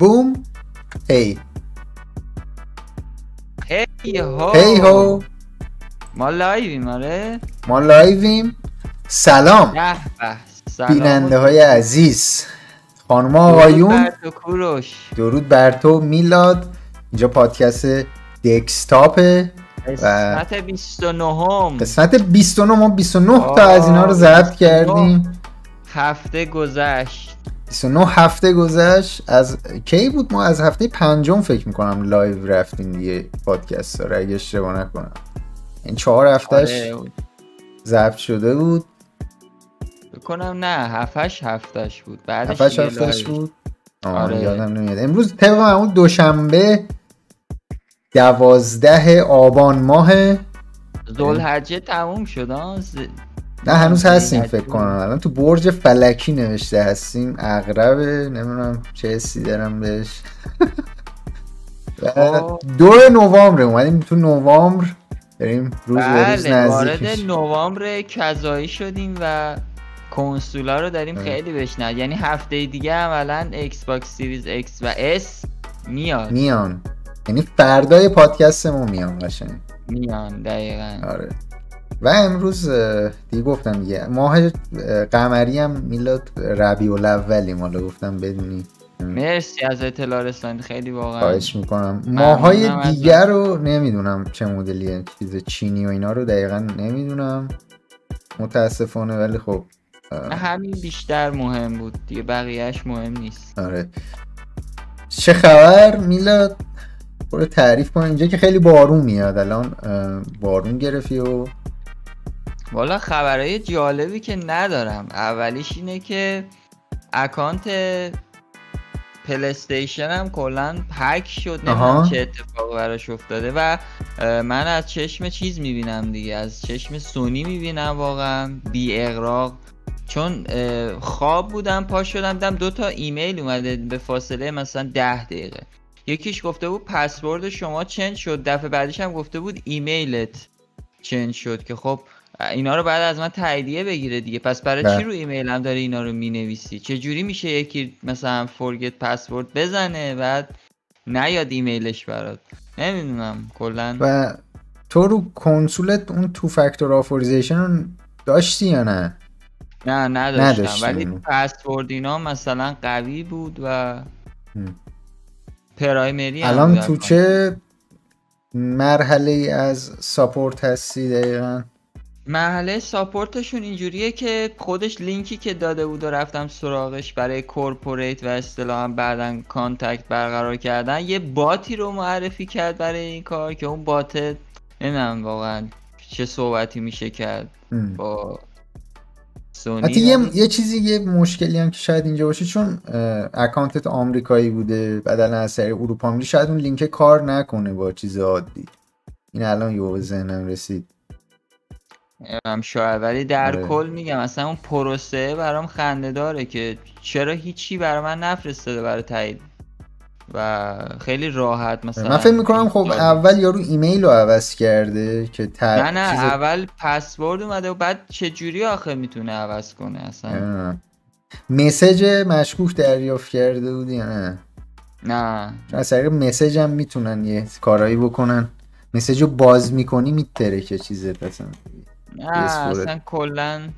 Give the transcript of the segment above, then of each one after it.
بوم هی هی هو هی هو ما live یم آره. ما live یم. سلام. به سلام. بیننده های عزیز. خانم آقایون. درود بر تو میلاد. اینجا پادکست دکستاپه قسمت 29 هم قسمت 29 ما 29 تا از اینا رو ضبط 29. کردیم. هفته گذشت. 29 هفته گذشت. از کی بود؟ ما از هفته پنجم فکر می‌کنم live رفتیم دیگه پادکست داره اگه اشتباه نکنم. این چهار هفتهش آره ضبط شده بود. بکنم نه هفتش هفتش بود. بعدش هفتش live. بود؟ آره. یادم نمیاد. امروز طبق معمول دوشنبه دوازده آبان ماه. ذوالحجه تموم شد نه هنوز هستیم فکر کنم. الان تو برج فلکی نوشته هستیم. عقربه نمی‌دونم چه حسی دارم بهش. خب. دو نوامبر اومدیم تو نوامبر. داریم روز روز بله نزدیک وارد. نوامبر کذایی شدیم و کنسولا رو داریم. خیلی بشند یعنی هفته دیگه عملا Xbox Series X و S میاد. میان. یعنی فردای پادکست ما میان قشنگ. میان دقیقا. آره. و امروز دیگه گفتم دیگه ماه اه، قمری هم میلاد ربیع الاولیم حالا گفتم بدونی. مرسی از اطلاع رسانی خیلی واقعا. خواهش می‌کنم. ماهای. دیگر رو نمی‌دونم چه مدلیه چیز چینی و اینا رو دقیقا نمی‌دونم. متاسفانه ولی خب همین بیشتر مهم بود دیگه بقیهش مهم نیست. آره. چه خبر؟ میلاد برو تعریف کن اینجا که خیلی بارون میاد الان بارون گرفی و والا خبرهای جالبی که ندارم. اولیش اینه که account PlayStation هم کلا هک شد. نمی‌دونم چه اتفاقی براش افتاده و من از چشم چیز می‌بینم دیگه. از چشم سونی می‌بینم واقعا بی اغراق چون خواب بودم پا شدم دیدم دو تا ایمیل اومده به فاصله مثلا ده دقیقه. یکیش گفته بود پسورد شما change شد. دفعه بعدیش هم گفته بود ایمیلت change شد که خب اینا رو بعد از من تاییدیه بگیره دیگه پس برای بله. چی رو ایمیل هم داری اینا رو می‌نویسی چه جوری میشه یکی مثلا forget password بزنه بعد نیاد ایمیلش برات نمی‌دونم کلا و تو رو کنسولت اون two factor authorization داشتی یا نه نه نداشتم نداشتی ولی. پسورد اینا مثلا قوی بود و. primary الان تو. چه مرحله ای از support هستی دقیقا مرحله support شون اینجوریه که خودش لینکی که داده بود و رفتم سراغش برای corporate و اصطلاحا بعدا contact برقرار کردن یه bot ی رو معرفی کرد برای این کار که اون bot نمی‌دونم واقعا چه صحبتی میشه کرد. با سونی. حتی یه, ولی- یه چیزی یه مشکلی هم که شاید اینجا باشه چون اکانتت آمریکایی بوده الان از طریق اروپا میری شاید اون لینک کار نکنه با چیز عادی. این الان یه به ذهنم رسید. نمی‌دونم شاید ولی در آره. کل میگم اصلا اون پروسه برام خنده داره که چرا هیچی برای من نفرستاده برای تایید و خیلی راحت مثلا من فکر می‌کنم خب. اول یارو ایمیل رو عوض کرده که تر... نه نه چیز- اول پسورد اومده و بعد چه جوری آخه می‌تونه عوض کنه اصلا نمی‌دونم. مسیج مشکوک دریافت کرده بودی یا نه نه از طریق مسیج هم می‌تونن یه کارایی بکنن مسیج رو باز می‌کنی میتره که چیزت اصلا نه PS4 اصلا کلا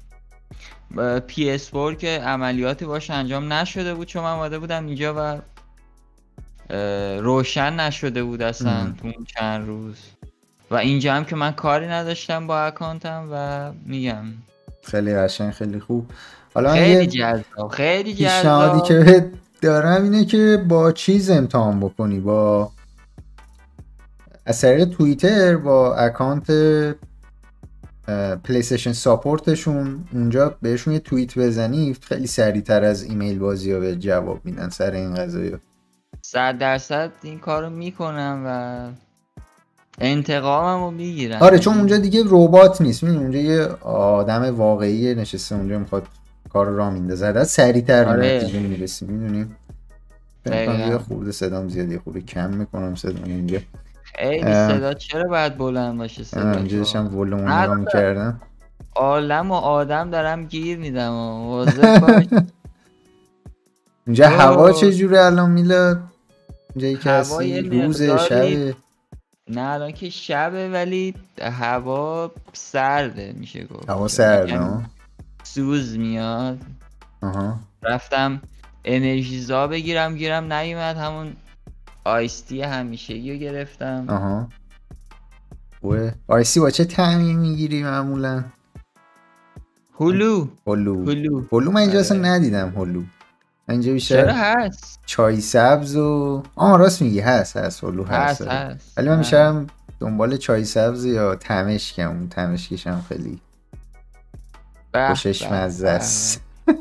PS4 که عملیاتی باش انجام نشده بود چون من اومده بودم اینجا و روشن نشده بود اصلا. تو اون چند روز. و اینجا هم که من کاری نداشتم با اکانتم و میگم. خیلی قشنگ خیلی خوب. حالا خیلی جذاب خیلی جذاب. که دارم اینه که با چیز امتحان بکنی با از طریق توییتر با اکانت پلیستشن ساپورتشون اونجا بهشون یه توییت بزنی خیلی سریعتر از ایمیل بازی ها به جواب میدن سر این قضایی صد درصد این کارو می‌کنم و انتقامم رو می‌گیرم. آره چون اونجا دیگه ربات نیست. می‌دونی اونجا یه آدم واقعی نشسته اونجا می‌خواد کار را میندازه. حداقل سریعتر آره. نتیجه می‌رسی می‌دونی؟ دقیقاً. یه خورده صدام زیادی خورده کم می‌کنم صدام اینجا. خیلی اه. صدا چرا باید بلند باشه صدا اینجا داشتم ولوم می‌کردم. عالم و آدم دارم گیر میدم و واضح اینجا. هوا چجوره الان میلاد؟ اینجا هستی روز شب. نه الان که شبه ولی هوا سرده میشه گفت. هوا سرد یکم ها؟ سوز میاد. آها. رفتم انرژیزا بگیرم گیرم نیومد همون آیستی همیشگی رو گرفتم. آها. خوبه آیسی با چه تعمی می‌گیری معمولا؟ هلو هلو هلو هلو من اینجا آره. اصلا ندیدم هلو من اینجا چرا بیشتر هست؟ چای سبز و آه راست میگی. هست هست. هلو هست هست آره. هست. ولی من. بیشترم دنبال چای سبز یا تمشکم. اون تمشکشم خیلی به، خوشش مزه. است.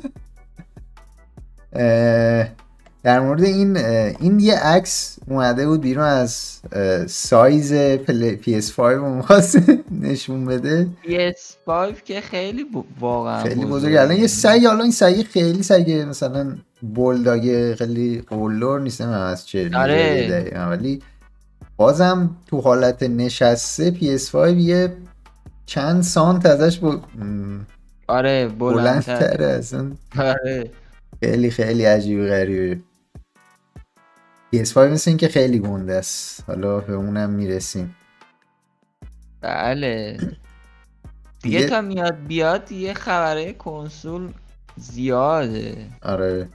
در مورد این این یه عکس اومده بود بیرون از سایز پل... PS5 رو می‌خواست نشون بده. PS5 که خیلی ب- واقعا خیلی. بزرگه. الان یه سعی حالا این سعی خیلی سعی مثلا بولداگ خیلی قلور نیست نمی‌دونم از چه آره. ولی بازم تو حالت نشسته PS5 یه چند سانت ازش ب... آره بلندتر. بلندتره. اصلا آره. خیلی خیلی عجیب غریبه. PS5 مثل این که خیلی گنده است. حالا به اونم می‌رسیم. بله. دیگه دیگه- تا میاد بیاد یه خبره کنسول زیاده. آره.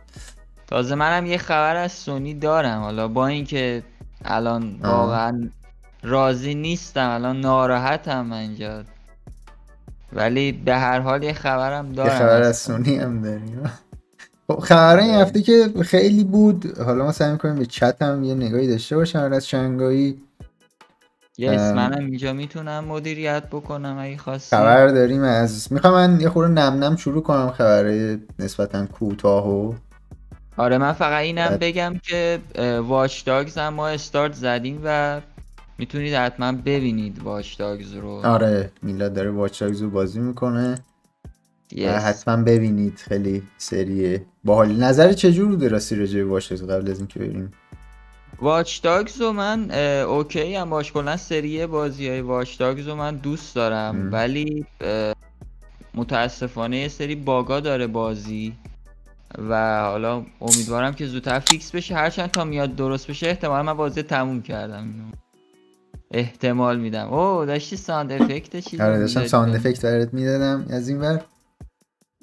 تازه منم یه خبر از سونی دارم. حالا با اینکه الان. واقعا راضی نیستم الان ناراحتم من اینجا. ولی به هر حال یه خبرم یه دارم. خبر از سونی هم داریم. خبر این هفته که خیلی بود. حالا ما سعی می‌کنیم به چت هم یه نگاهی داشته باشم از شنگایی. یس ام. منم اینجا می‌تونم مدیریت بکنم اگه خواستی. خبر داریم از می‌خوام من یه خورده نم نم شروع کنم خبره نسبتا کوتاه و آره من فقط اینم بعد- بگم که واچ داگز هم ما استارت زدیم و می‌تونید حتما ببینید واچ داگز رو. آره میلاد داره واچ داگز رو بازی می‌کنه. و یس حتما ببینید خیلی سریه. باحال. نظر چجور بوده راستی راجع به قبل از اینکه بریم؟ Watch Dogs رو من اوکی هم باش کلا سری بازی های Watch Dogs رو من دوست دارم. م. ولی متاسفانه یه سری bug ا داره بازی و حالا امیدوارم که زودتر fix بشه. هرچند تا میاد درست بشه احتمال من بازی تموم کردم اینو. احتمال میدم. او داشتی sound effect چیزی آره داشتم به- effect برات می‌دادم. از این very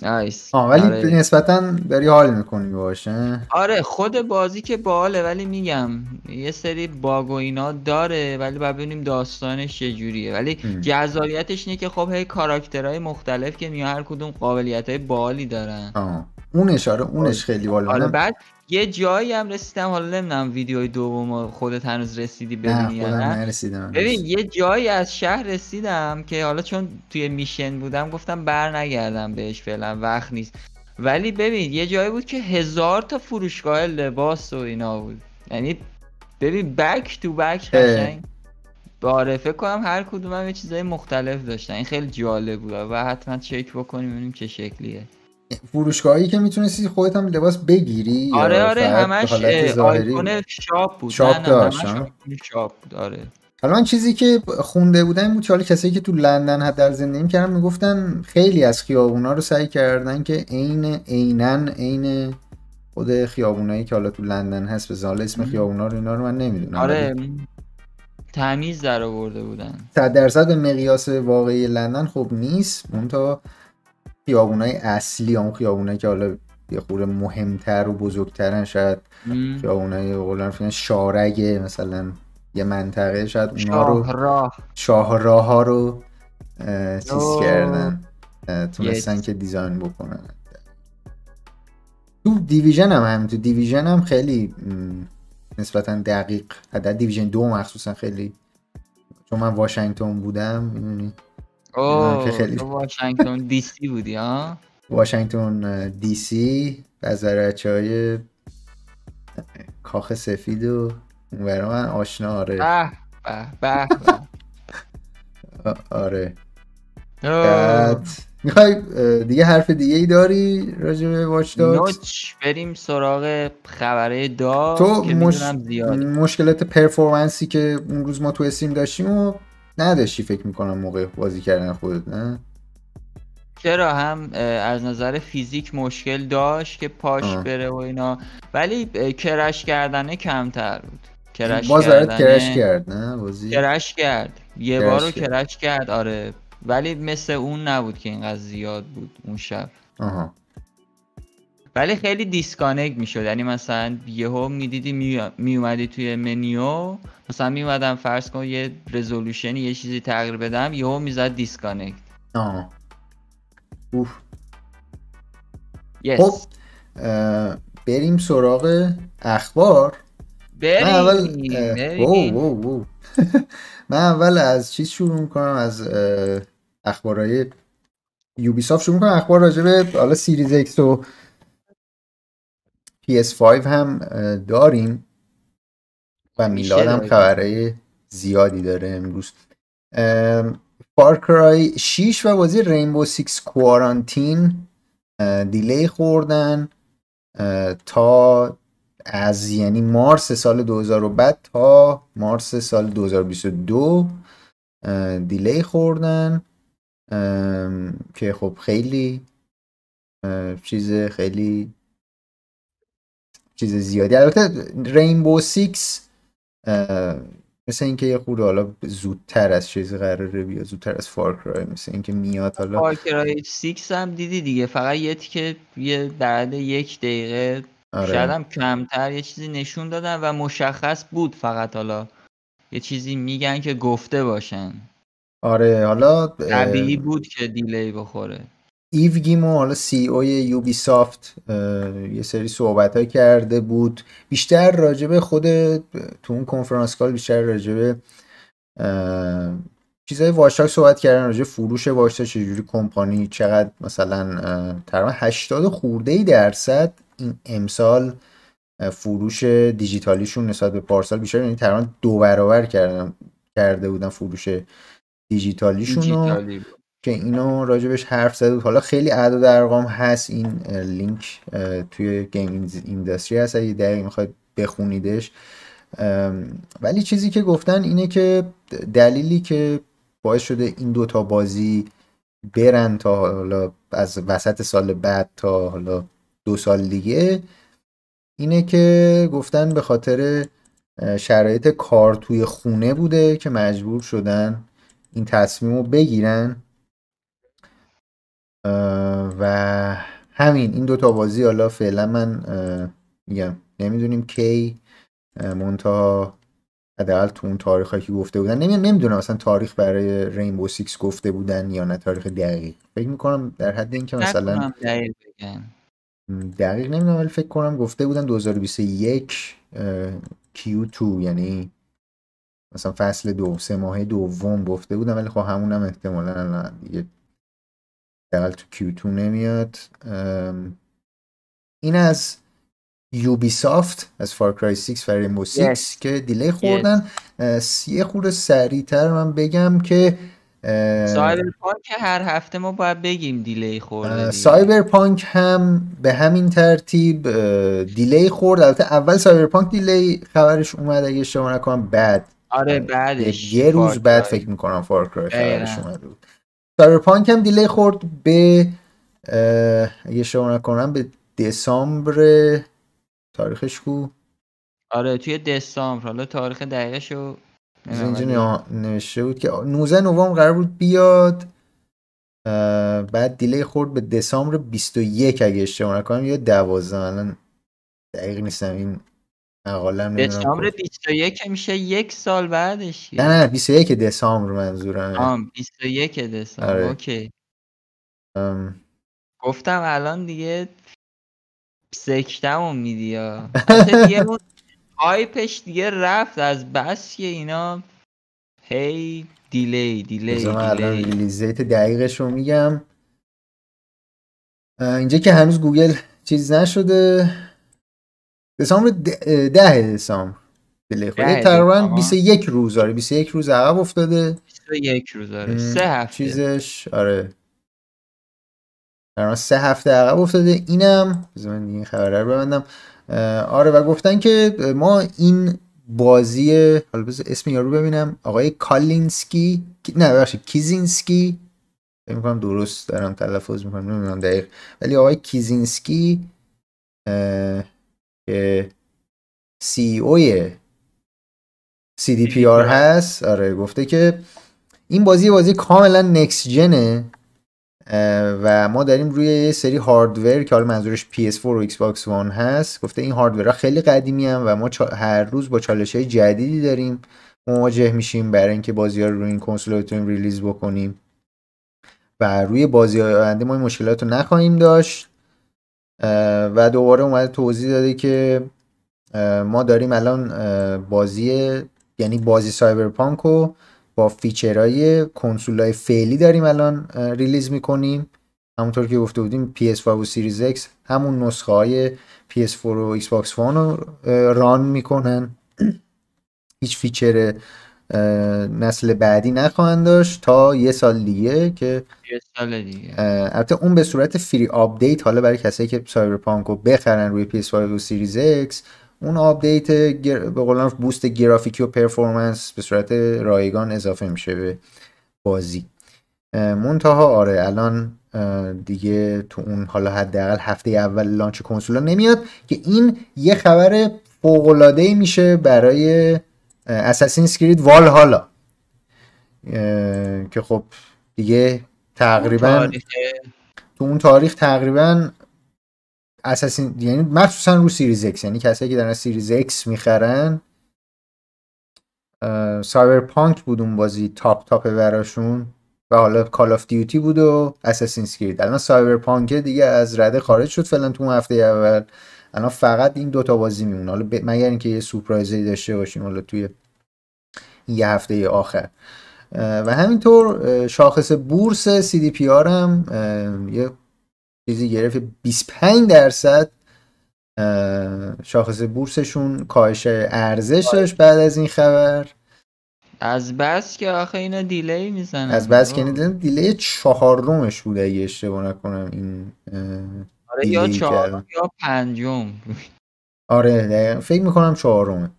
nice. آه ولی آره. نسبتا داری حال می‌کنی باشه. آره خود بازی که باحاله ولی میگم یه سری باگ و اینا داره ولی باید ببینیم داستانش چجوریه ولی. جذابیتش اینه که خب هی کاراکترهای مختلف که میان هر کدوم قابلیت های باحالی دارن. آه. اونش آره اونش خیلی بالا. آره بعد یه جایی هم رسیدم حالا نمی‌دونم ویدیوی دوم خودت هنوز رسیدی نه ببینی یا خودم نه. نرسیدم. ببین یه جایی از شهر رسیدم که حالا چون توی میشن بودم گفتم بر نگردم بهش فعلا وقت نیست. ولی ببین یه جایی بود که هزار تا فروشگاه لباس و اینا بود. یعنی ببین بک تو بک. قشنگ. آره فکر کنم هر کدوم هم یه چیزای مختلف داشتن. این خیلی جالب بود. و حتما چک بکنیم ببینیم چه شکلیه. فروشگاهی که می‌تونستی خودت هم لباس بگیری آره آره همش آیکون شاپ بود. شاپ داشت، شاپ بود آره. حالا من چیزی که خونده بودم این بود که حالا کسایی که تو لندن حد در زندگی می‌کردن می‌گفتن خیلی از خیابونا رو سعی کردن که عین عینن عین خود خیابونایی که حالا تو لندن هست به حالا اسم. خیابونا رو اینا رو من نمی‌دونم. آره تمیز در آورده بودن. صد درصد به مقیاس واقعی لندن خب نیست. اون تا خیابونای اصلی اون خیابونایی که حالا یه خورده مهمتر و بزرگترن شاید. خیابونای قولن فیلم شارگه مثلا یه منطقه شاید اونا رو شاهراه شاهراه ها رو چیز. کردن تونستن. که دیزاین بکنن تو دیویژن هم همین تو دیویژن هم خیلی نسبتا دقیق حداقل دیویژن دو مخصوصا خیلی چون من واشنگتن بودم می‌دونی اوه خیلی- واشنگتن دی سی بودی ها؟ واشنگتن دی سی بچه های کاخ سفید و برای من آشنا آره. به به آره. بعد می‌خوای دیگه حرف دیگه ای داری راجع به واچ نوچ بریم سراغ خبره داغ تو که مش... زیاد. مشکلات پرفورمنسی که اون روز ما تو استیم داشتیم و نداشتی فکر می‌کنم موقع بازی کردن خودت نه؟ چرا هم از نظر فیزیک مشکل داشت که پاش آه. بره و اینا ولی کرش کردنه کمتر بود. crash باز کردنه crash کرد نه بازی؟ crash کرد. یه crash بار رو کرد. crash کرد آره. ولی مثل اون نبود که اینقدر زیاد بود اون شب. آها. ولی خیلی disconnect می‌شد. یعنی مثلا یهو می‌دیدی می اومدی توی منیو مثلا می اومدم فرض کن یه resolution ی یه چیزی تغییر بدم یهو می‌زد دیسکانکت آها اوف. yes خب بریم سراغ اخبار. من اول بریم بریم. وو وو وو. من اول از چیز شروع می‌کنم از اخبارهای Ubisoft شروع می‌کنم. اخبار راجع به حالا Series X و PS5 هم داریم و میلاد هم. خبرهای زیادی داره امروز Far Cry 6 و بازی Rainbow 6 Quarantine delay خوردن تا از یعنی مارس سال 2000 و بعد تا مارس سال 2022 اه، delay خوردن که خب خیلی چیز خیلی چیز زیادی. البته Rainbow Six مثل اینکه یه خورده حالا زودتر از چیز قراره بیاد زودتر از Far Cry مثل اینکه میاد حالا. فارکرای 6 هم دیدی دیگه فقط یه که یه بعد یک دقیقه آره. شاید هم کمتر یه چیزی نشون دادن و مشخص بود فقط حالا. یه چیزی میگن که گفته باشن. آره حالا طبیعی بود که delay بخوره. این گیمو حالا CEO یوبی سافت یه سری صحبت کرده بود بیشتر راجبه خود تو اون conference call بیشتر راجبه چیزای واشتاک صحبت کردن راجع فروش واشتاک چجوری کمپانی چقدر مثلا تقریبا 80 خورده ای درصد این امسال فروش دیجیتالیشون نسبت به پارسال بیشتر یعنی تقریبا دو برابر کردن کرده بودن فروش دیجیتالیشون. که اینو راجبش حرف بود. حالا خیلی اعداد ارقام هست این لینک توی گیم اینداستری هست. اگه دقیق می‌خواید بخونیدش. ولی چیزی که گفتن اینه که دلیلی که باعث شده این دوتا بازی برن تا حالا از وسط سال بعد تا حالا دو سال دیگه اینه که گفتن به خاطر شرایط کار توی خونه بوده که مجبور شدن این تصمیم رو بگیرن و همین این دوتا بازی حالا فعلا من میگم نمی‌دونیم کی منتها حداقل تو اون تاریخ که گفته بودن نمی نمی‌دونم مثلا تاریخ برای رینبو سیکس گفته بودن یا نه تاریخ دقیق فکر می‌کنم در حد اینکه مثلا دقیق نمی‌دونم ولی فکر کنم گفته بودن 2021 Q2 یعنی مثلا فصل دو سه ماهه دوم گفته بودن ولی خب همون هم احتمالا دیگه حداقل تو Q2 نمیاد این از یوبی سافت از فارکرای 6 و ریمبو 6 Yes. که delay خوردن اه، یه خورده سریعتر من بگم که سایبرپانک هر هفته ما باید بگیم delay خورده دیگه. سایبرپانک هم به همین ترتیب delay خورد البته اول سایبرپانک delay خبرش اومد اگه اشتباه نکنم بعد آره بعدش یه روز بعد. فکر می‌کنم فارکرای. خبرش اومده بود سایبرپانک هم delay خورد به اگه اشتباه نکنم به دسامبر تاریخش کو؟ آره توی دسامبر حالا تاریخ دقیقشو از اینجا نوشته بود که 19 نوامبر قرار بود بیاد بعد delay خورد به دسامبر 21 اگه اشتباه نکنم یا 12 الان دقیق نیستم این نمی‌دونم دسامبر کجا- 21 میشه یک سال بعدش نه نه 21 دسامبر منظورمه. آم 21 دسامبر آره. اوکی. ام، گفتم الان دیگه سکتمون میدی. البته دیگه اون hype ش دیگه رفت از بس که اینا هی delay delay الان delay. release date دقیقش رو میگم. اینجا که هنوز گوگل چیز نشده. دسامبر ده دسامبر ده یه تقریبا دسامبر. 21 روز آره 21 روز عقب افتاده. یک روز آره سه هفته. چیزش آره. تقریبا سه هفته عقب افتاده. اینم من این خبره رو ببندم. آره و گفتن که ما این بازی حالا بذار اسم یارو ببینم. آقای کالینسکی کی- نه ببخشید کیزینسکی. فکر می‌کنم درست دارم تلفظ می‌کنم نمی‌دونم دقیق. ولی آقای کیزینسکی که سی اوی CDPR هست. آره گفته که این بازی بازی کاملا نکس جنه و ما داریم روی یه سری هاردور که حالا منظورش PS4 و Xbox One هست. گفته این هاردورها خیلی قدیمی هم و ما هر روز با چالش های جدیدی داریم مواجه میشیم برای اینکه بازی ها رو روی این کنسول بتونیم release بکنیم. و روی بازی آینده ما این مشکلات رو نخواهیم داشت. و دوباره اومده توضیح داده که ما داریم الان بازی یعنی بازی سایبرپانک رو با feature های کنسول های فعلی داریم الان release می‌کنیم. همونطور که گفته بودیم PS5 و Series X همون نسخه های PS4 و Xbox One رو run می‌کنن. هیچ feature نسل بعدی نخواهند داشت تا یه سال دیگه که یه سال دیگه. البته اون به صورت free update حالا برای کسایی که سایبرپانک رو بخرن روی PS5 و Series X اون update به قول boost گرافیکی و performance به صورت رایگان اضافه میشه به بازی. منتها آره الان دیگه تو اون حالا حداقل هفته اول launch کنسولا نمیاد که این یه خبر خوب میشه برای اساسینز کرید والهالا که خب دیگه تقریبا تو اون تاریخ تقریبا اساسین یعنی مخصوصا رو Series X یعنی کسایی که دارن Series X می‌خرن سایبر پانک بود اون بازی top top براشون و حالا کال آف دیوتی بود و اساسینز کرید الان سایبر پانک دیگه از رده خارج شد. فعلا تو اون هفته اول الان فقط این دوتا بازی میمونه. حالا ب... مگر اینکه یه surprise ی داشته باشیم حالا توی یه هفته آخر. و همینطور شاخص بورس CDPR هم یه چیزی گرفت. 25 درصد شاخص بورسشون کاهش ارزش داشت بعد از این خبر. از بس که آخه اینا delay می‌زنن از بس که delay, delay چهارمش بود اگه اشتباه نکنم این آره یا چهارم یا پنجم. آره فکر می‌کنم چهارمه.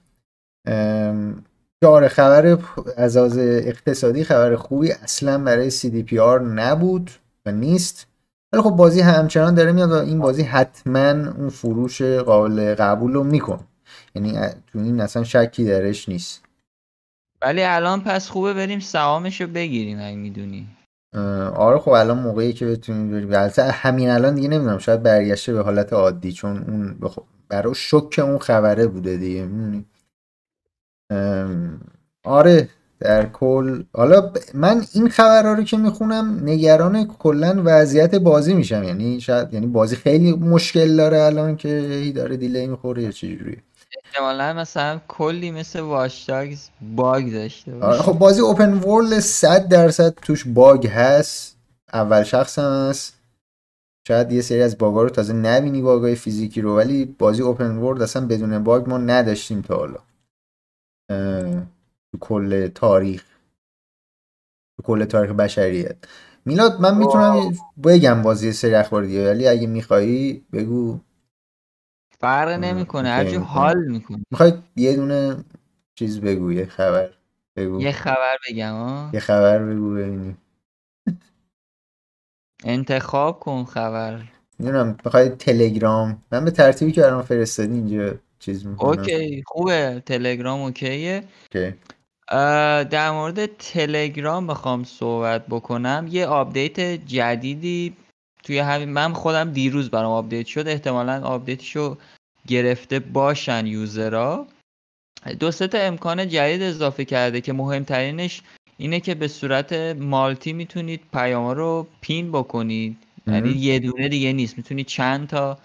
آره خبر از از اقتصادی خبر خوبی اصلا برای CDPR نبود و نیست. ولی خب بازی همچنان داره میاد و این بازی حتما اون فروش قابل قبول رو میکن یعنی تو این اصلا شکی درش نیست. ولی الان پس خوبه بریم سهامش رو بگیریم اگه می‌دونی. آره خب الان موقعی که بتونیم بریم. همین الان دیگه نمی‌دونم شاید برگشته به حالت عادی چون اون برای شک اون خبره بوده دیگه آره در کل. حالا من این خبرها رو که می‌خونم نگران کلا وضعیت بازی میشم. یعنی شاید یعنی بازی خیلی مشکل داره الان که هی داره دیلی می‌خوره یا چجوری احتمالا مثلا کلی مثل واشتاگز باگ داشته باشه. آره خب بازی open world 100 درصد توش bug هست. اول شخص هم هست. شاید یه سری از bug ا رو تازه نبینی bug ای فیزیکی رو ولی بازی open world اصلا بدون bug ما نداشتیم تا حالا. تو کل تاریخ. تو کل تاریخ بشریت. میلاد من می‌تونم بگم بازی سری اخبار دیگه ولی اگه میخوایی بگو. فرق نمی‌کنه هرچی حال می‌کنه. می‌خوای یه دونه چیز بگو یه خبر بگو. یه خبر بگم ها یه خبر بگو ببینی انتخاب کن خبر. می‌دونم می‌خوای تلگرام. من به ترتیبی که برام فرستادی اینجا چیز می‌کنم. اوکی خوبه. تلگرام okay ه. okay. در مورد تلگرام بخوام صحبت بکنم. یه update جدیدی توی همین من خودم دیروز برام update شد. احتمالا update شو گرفته باشن user ها. دو تا امکان جدید اضافه کرده که مهمترینش اینه که به صورت multi می‌تونید پیام رو pin بکنید. یعنی یه دونه دیگه نیست. می‌تونید چند تا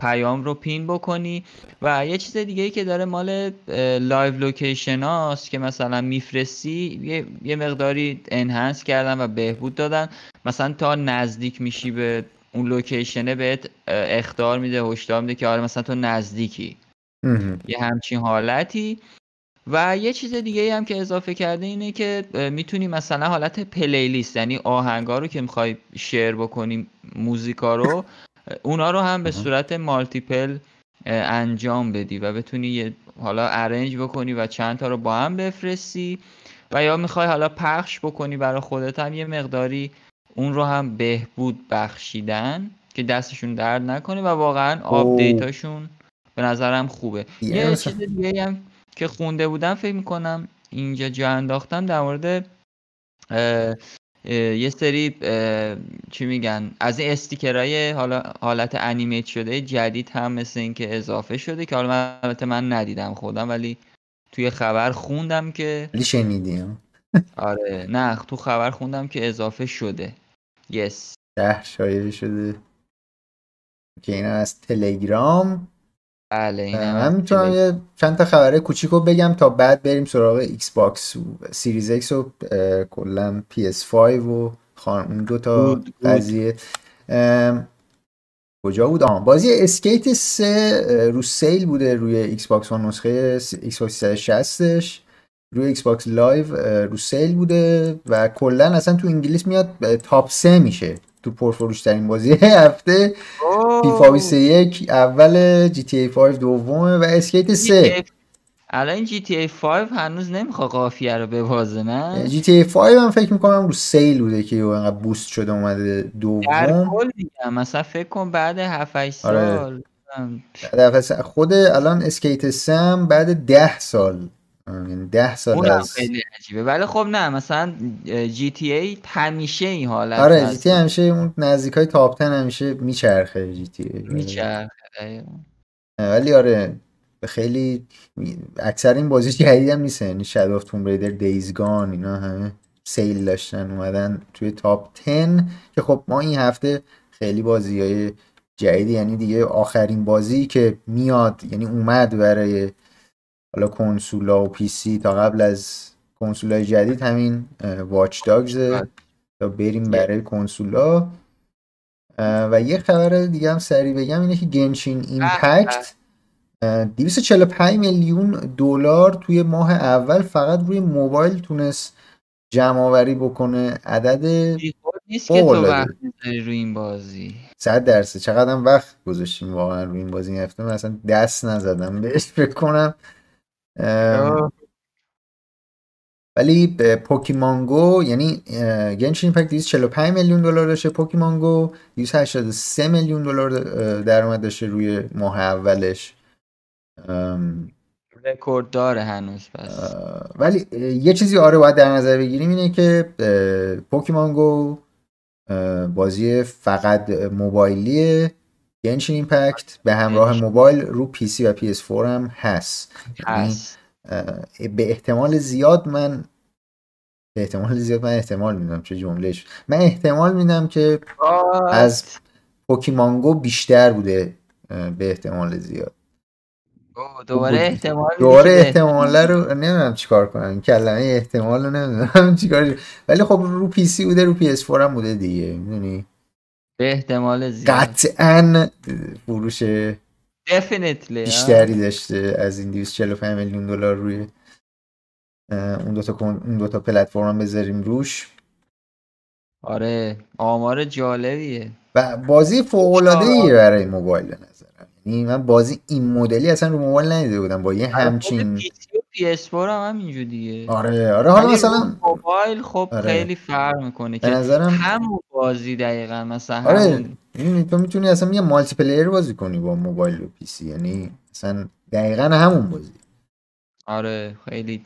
پیام رو pin بکنی. و یه چیز دیگه ای که داره مال live location هاست که مثلا میفرستی یه،, یه مقداری enhance کردن و بهبود دادن. مثلا تا نزدیک میشی به اون لوکیشنه بهت اختار میده هشدار میده که آره مثلا تو نزدیکی. یه همچین حالتی. و یه چیز دیگه هم که اضافه کرده اینه که می‌تونی مثلا حالت پلیلیست یعنی آهنگا رو که می‌خوای شیر بکنی موزیکا رو اونا رو هم به صورت مالتیپل انجام بدی و بتونی یه حالا ارنج بکنی و چند تا رو با هم بفرستی. و یا می‌خوای حالا پخش بکنی برای خودت هم یه مقداری اون رو هم بهبود بخشیدن که دستشون درد نکنه و واقعا آپدیتاشون به نظرم خوبه. یه چیز دیگه هم که خونده بودم فکر می‌کنم اینجا جا انداختم در مورد یه سری چی میگن از این استیکرهای حالا حالت انیمیت شده جدید هم مثل اینکه اضافه شده که حالا من البته من ندیدم خودم ولی توی خبر خوندم که شنیدیم. آره نه تو خبر خوندم که اضافه شده. yes ده شایعه شده. که اینا از تلگرام. بله من می‌تونم یه چند تا خبره کوچیکو بگم تا بعد بریم سراغ Xbox و Series X و کلا PS 5 و اون دو تا قضیه. کجا بود؟ آن بازی Skate 3 رو sale بوده روی Xbox One نسخه Xbox 360 روی Xbox Live رو sale بوده و کلا اصلا تو انگلیس میاد top 3 میشه تو پرفروش ترین بازی هفته. فیفا 21 اول GTA 5 دومه و Skate 3 الان GTA 5 هنوز نمی‌خواد قافیه رو ببازه نه؟ جی تی ای 5 من فکر می‌کنم رو sale بوده که انقدر boost شده اومده دوم. در کل میگم مثلا فکر کن بعد 7 8 سال. آره. خود الان Skate 3 هم بعد 10 سال. یعنی ده سال از خیلی عجیبه. ولی خب نه مثلا GTA همیشه این حالت آره جی تی همیشه اون نزدیک های top 10 همیشه میچرخه GTA. میچرخه ولی آره خیلی اکثر این بازی جدید هم نیست. یعنی Shadow of Tomb Raider Days Gone اینا همه sale داشتن اومدن توی top 10 که خب ما این هفته خیلی بازی های جدیدی یعنی دیگه آخرین بازی که میاد یعنی اومد برای حالا کنسولا و PC تا قبل از کنسولای جدید همین Watch Dogs بله. تا بریم برای کنسولا. و یه خبر دیگه هم سریع بگم اینه که Genshin Impact 245 میلیون دلار توی ماه اول فقط روی موبایل تونست جمع آوری بکنه. عدد نیست که تو وقت روی این بازی. صد درصد. چقدر وقت گذاشتیم واقعا روی این بازی. هفته من اصلا دست نزدم بهش فکر کنم ولی پوکیمانگو یعنی گنشین ایمپکت 245 میلیون دلار داشته پوکیمانگو 283 میلیون دلار درآمد داشته روی ماه اولش. رکورد داره هنوز پس ولی یه چیزی آره باید در نظر بگیریم اینه که Pokémon Go بازی فقط موبایلیه. Genshin Impact به همراه موبایل رو PC و PS 4 هم هست. یعنی به احتمال زیاد من به احتمال زیاد من احتمال میدم چه جملهش. من احتمال میدم که از Pokémon Go بیشتر بوده به احتمال زیاد. دوباره احتمال دوباره احتمال رو نمی‌دونم چیکار کنم. کلمه احتمال رو نمی‌دونم چیکار ولی خب رو PC بوده رو PS 4 هم بوده دیگه می‌دونی؟ به احتمال زیاد. قطعا فروش بیشتری داشته از این 245 میلیون دلار روی اون دوتا اون دوتا پلتفرم بذاریم روش. آره آمار جالبیه. و بازی فوق العاده ای برای موبایل نظرم. یعنی من بازی این مدلی اصلا رو موبایل ندیده بودم با یه آره، همچین PS 4 هم همینجور دیگه. آره آره حالا مثلا موبایل خب آره. خیلی فرق می‌کنه که نظرم همون بازی دقیقا مثلا آره همون... تو می‌تونی اصلا یه multiplayer بازی کنی با موبایل و PC یعنی مثلا دقیقا همون بازی. آره خیلی.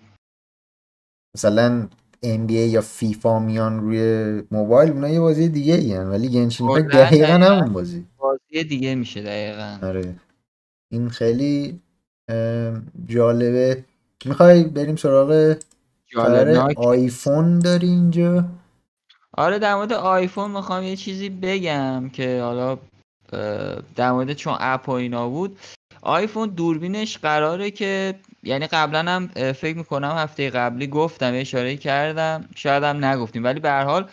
مثلا بی یا فیفا میان روی موبایل اونها یه بازی دیگه ای ولی Genshin Impact دقیقا همون بازی. بازی دیگه میشه دقیقا. آره. این خیلی جالبه. می‌خوای بریم سراغ آیفون داری اینجا؟ آره در مورد آیفون می‌خوام یه چیزی بگم که حالا در مورد چون اپ و اینا بود. آیفون دوربینش قراره که یعنی قبلا هم فکر می‌کنم هفته قبلی گفتم اشاره کردم. شاید هم نگفتیم. ولی به هر حال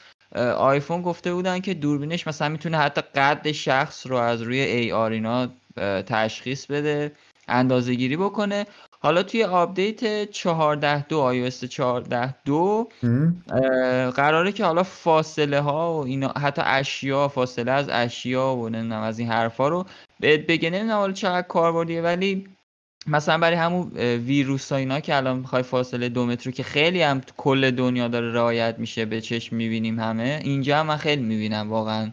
آیفون گفته بودن که دوربینش مثلا می‌تونه حتی قد شخص رو از روی AR اینا تشخیص بده اندازه گیری بکنه. حالا توی update 14.2 iOS 14.2 قراره که حالا فاصله ها و اینا حتی اشیا فاصله از اشیا و نمی‌دونم از این حرفا رو بهت بگه. نمی‌دونم حالا چقدر کاربردیه ولی مثلا برای همون ویروس ها اینا که الان می‌خوای فاصله دو متر که خیلی هم کل دنیا داره رعایت میشه به چشم می‌بینیم همه اینجا هم من خیلی می‌بینم واقعا.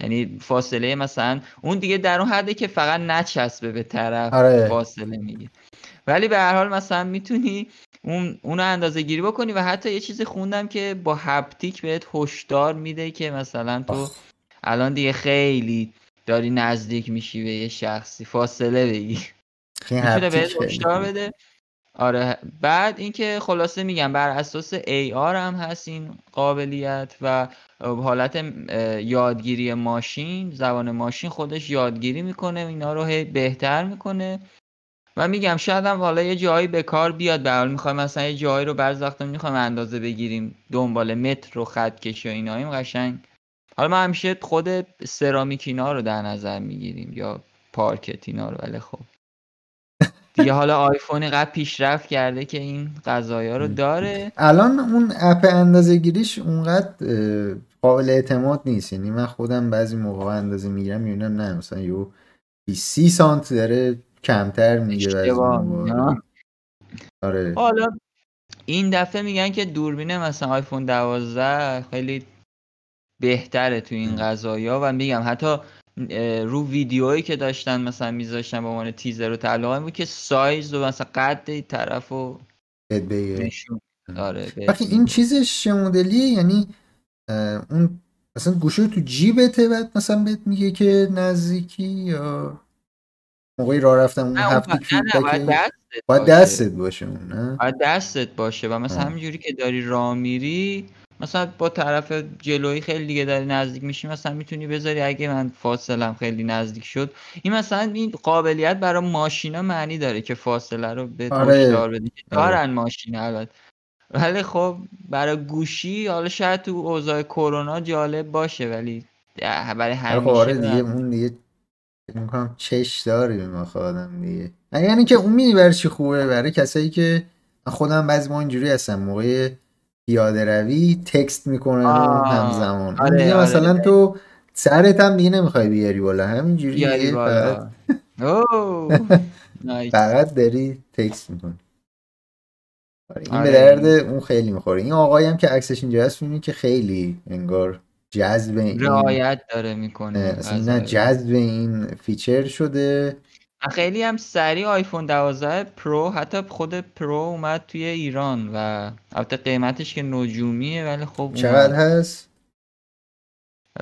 یعنی فاصله مثلا اون دیگه در اون حده که فقط نچسبه به طرف آره. فاصله میگی ولی به هر حال مثلا می‌تونی اون اونو اندازه گیری بکنی و حتی یه چیزی خوندم که با هپتیک بهت هشدار میده که مثلا تو الان دیگه خیلی داری نزدیک میشی به یه شخصی فاصله بگیر می‌تونه بهت هشدار بده. آره. بعد اینکه خلاصه میگم بر اساس AR هم هست این قابلیت و حالت یادگیری ماشین زبان ماشین خودش یادگیری می‌کنه اینا رو بهتر می‌کنه. و میگم شاید هم حالا یه جایی به کار بیاد. به حال می‌خوایم مثلا یه جایی رو بعض وقتا می‌خوایم اندازه بگیریم. دنبال متر رو خط کشی و ایناییم قشنگ. حالا ما همیشه خود سرامیک اینا رو در نظر می‌گیریم یا پارکت اینا رو. ولی خب. دیگه حالا آیفون قد پیشرفت کرده که این قضایا رو داره. الان اون اپ اندازه گیریش اونقدر قابل اعتماد نیست. یعنی من خودم بعضی موقع اندازه می‌گیرم می‌بینم نه مثلا یو 30 سانت داره کمتر میگه. آره. حالا این دفعه میگن که دوربین مثلا آیفون 12 خیلی بهتره تو این قضايا و میگم حتی رو ویدیوهایی که داشتن مثلا میذاشتن به عنوان تیزر و تعلق بود که سایز و مثلا قد طرف و نشون. آره. این چیزش چه مدلیه؟ یعنی اون مثلا گوشه تو جیبته بعد مثلا بهت میگه که نزدیکی یا موقعی راه رفتم اون هفته باید دستت باشه. اون نه؟ باید دستت باشه و مثلا همینجوری که داری راه میری مثلا با طرف جلویی خیلی دیگه داری نزدیک میشی مثلا می‌تونی بذاری اگه من فاصلم خیلی نزدیک شد. این مثلا این قابلیت برای ماشینا معنی داره که فاصله رو به آره. بدی. آره. دارن ماشین البته. ولی خب برای گوشی حالا شاید تو اوضاع کرونا جالب باشه ولی برای آره، خب، همیشه آره دیگه اون دیگه می‌کنم چش داری ما خودم دیگه. یعنی که اون میدی برای چی خوبه برای کسایی که خودم بعضی ما اینجوری هستم موقع پیاده روی تکست می‌کنن همزمان. آره دیگه آره مثلا آره. تو سرت هم دیگه نمی‌خوای بیاری بالا همینجوری دیگه فقط فقط داری text می‌کنی. آره، این به درد اون خیلی می‌خوره. این آقایی هم که عکسش اینجا هست که خیلی انگار جذب این رعایت داره می‌کنه. نه جذب این feature شده. خیلی هم سریع آیفون 12 Pro حتی خود Pro اومد توی ایران و البته قیمتش که نجومیه ولی خب چقدر هست؟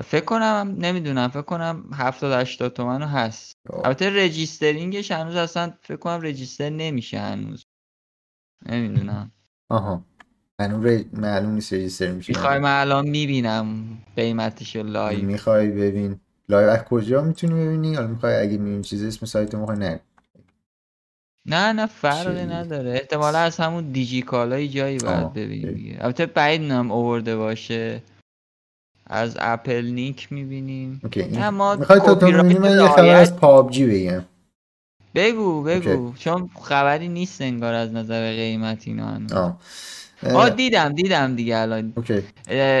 فکر کنم نمی‌دونم فکر کنم 70 80 تومن هست. البته registering ش هنوز اصلا فکر کنم register نمیشه هنوز. نمی‌دونم. آها. هنوز معلوم نیست register میشه می‌خوای من الان می‌بینم قیمتش live. می‌خوای ببین. live از کجا می‌تونی ببینی؟ حالا می‌خوای اگه می‌بینی چیز اسم سایت ما نه نه نه فرقی نداره. احتمالا از همون دیجی کالای جایی باید ببینی البته بعید نم اوورده باشه. از اپل نیک می‌بینیم. نه ما می‌خوای تا تو من یه خبر از پابجی بگم. بگو بگو. چون خبری نیست انگار از نظر قیمت اینا آه دیدم دیدم دیگه الان.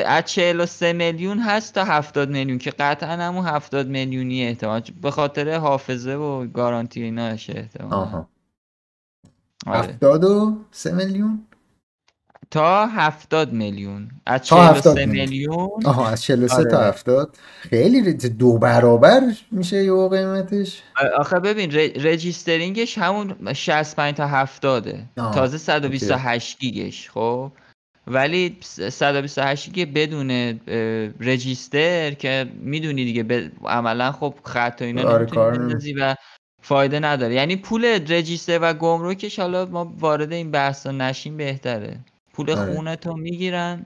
از 43 میلیون هست تا 70 میلیون که قطعا همون 70 میلیونی احتمال. به خاطر حافظه و گارانتی ایناشه احتمال آها. 73 آره. میلیون؟ تا 70 میلیون. از 43 میلیون. آها از 43 آره. تا 70 خیلی دو برابر میشه یه قیمتش. آخه ببین رجیسترینگش همون 65 تا 70 تازه 128 گیگش خب؟ ولی 128 گیگ بدون رجیستر که می‌دونی دیگه ب... عملا خب خط و اینا آره و فایده نداره. یعنی پول رجیستر و گمرکش حالا ما وارد این بحثا نشیم بهتره. پول آره. خونه تو می‌گیرن.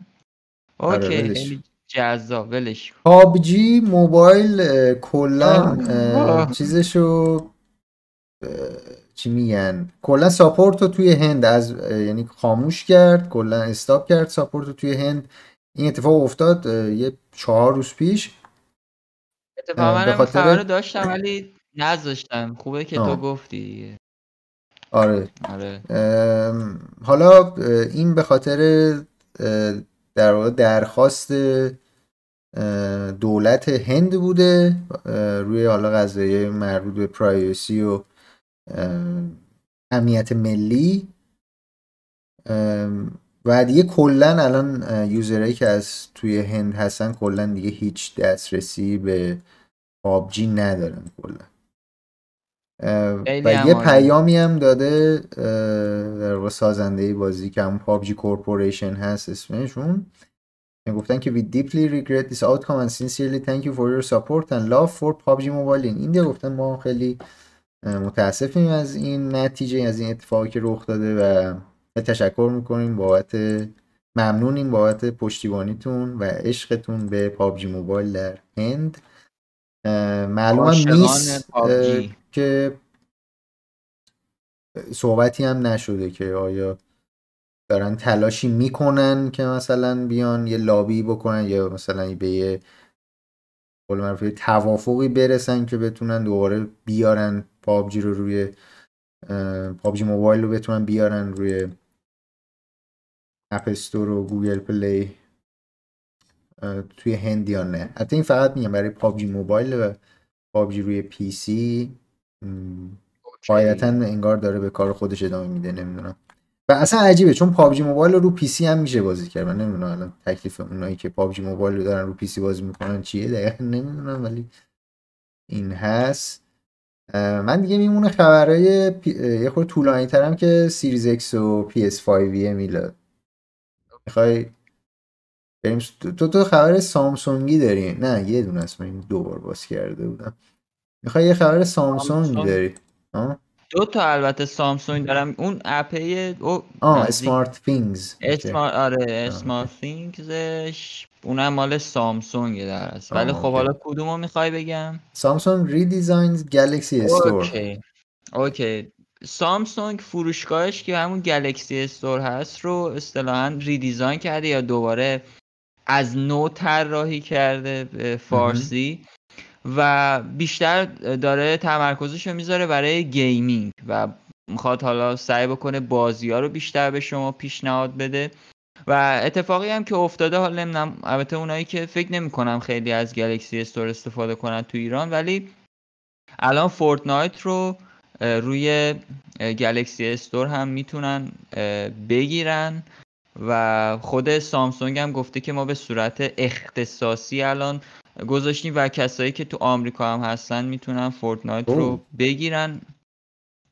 آره، okay خیلی جذاب ولش PUBG Mobile کلا چیزشو چی میگن؟ کلا support رو توی هند از یعنی خاموش کرد کلا stop کرد support رو توی هند این اتفاق افتاد یه چهار روز پیش. اتفاقا من. رو داشتم ولی نذاشتم. خوبه که تو گفتی. آره, آره. حالا این به خاطر در واقع درخواست دولت هند بوده روی حالا قضایه مربوط به پرایوسی و امنیت ملی. و دیگه کلا الان یوزرهایی که از توی هند هستن کلا دیگه هیچ دسترسی به پابجی ندارن کلا و یه پیامی هم داده در سازنده بازی که همون پابجی کورپوریشن هست اسمشون. گفتن که we deeply regret this outcome and sincerely thank you for your support and love for PUBG Mobile این دیگه گفتن ما خیلی متاسفیم از این نتیجه از این اتفاقی که رخ داده و تشکر می‌کنیم بابت ممنونیم بابت پشتیبانیتون و عشقتون به پابجی موبایل در هند. معلوم نیست که صحبتی هم نشده که آیا دارن تلاشی می‌کنن که مثلا بیان یه لابی بکنن یا مثلا به یه قول توافقی برسن که بتونن دوباره بیارن PUBG رو روی PUBG Mobile رو بتونن بیارن روی App Store و Google Play توی هند یا نه. حتی این فقط میگم برای PUBG Mobile و PUBG روی PC قایتا انگار داره به کار خودش ادامه میده نمی‌دونم. و اصلا عجیبه چون PUBG Mobile رو رو PC هم میشه بازی کرد. من نمی‌دونم الان تکلیف اونایی که PUBG Mobile رو دارن رو PC بازی می‌کنن چیه دقیقا نمی‌دونم ولی این هست. من دیگه میمونه خبرهای پی... یه خورده طولانی ترم که Series X و PS 5 میلاد. می‌خوای بریم تو تو خبر سامسونگی داری؟ نه یه دونه است من دو بار باز کرده بودم. می‌خوای یه خبر سامسونگ داری دو تا البته سامسونگ دارم. اون اپه او آه SmartThings smart آره SmartThings ش اونم مال سامسونگ در است ولی خب حالا کدومو می‌خوای بگم؟ سامسونگ redesigns Galaxy Store okay. okay. سامسونگ فروشگاهش که همون Galaxy Store هست رو اصطلاحا redesign کرده یا دوباره از نو طراحی کرده فارسی. و بیشتر داره تمرکزش رو می‌ذاره برای gaming و می‌خواد حالا سعی بکنه بازی ها رو بیشتر به شما پیشنهاد بده. و اتفاقی هم که افتاده حالا نمی‌دونم البته اونایی که فکر نمی کنم خیلی از Galaxy Store استفاده کنن تو ایران ولی الان Fortnite رو روی Galaxy Store هم می‌تونن بگیرن. و خود سامسونگ هم گفته که ما به صورت اختصاصی الان گذاشتیم و کسایی که تو آمریکا هم هستن می‌تونن Fortnite رو بگیرن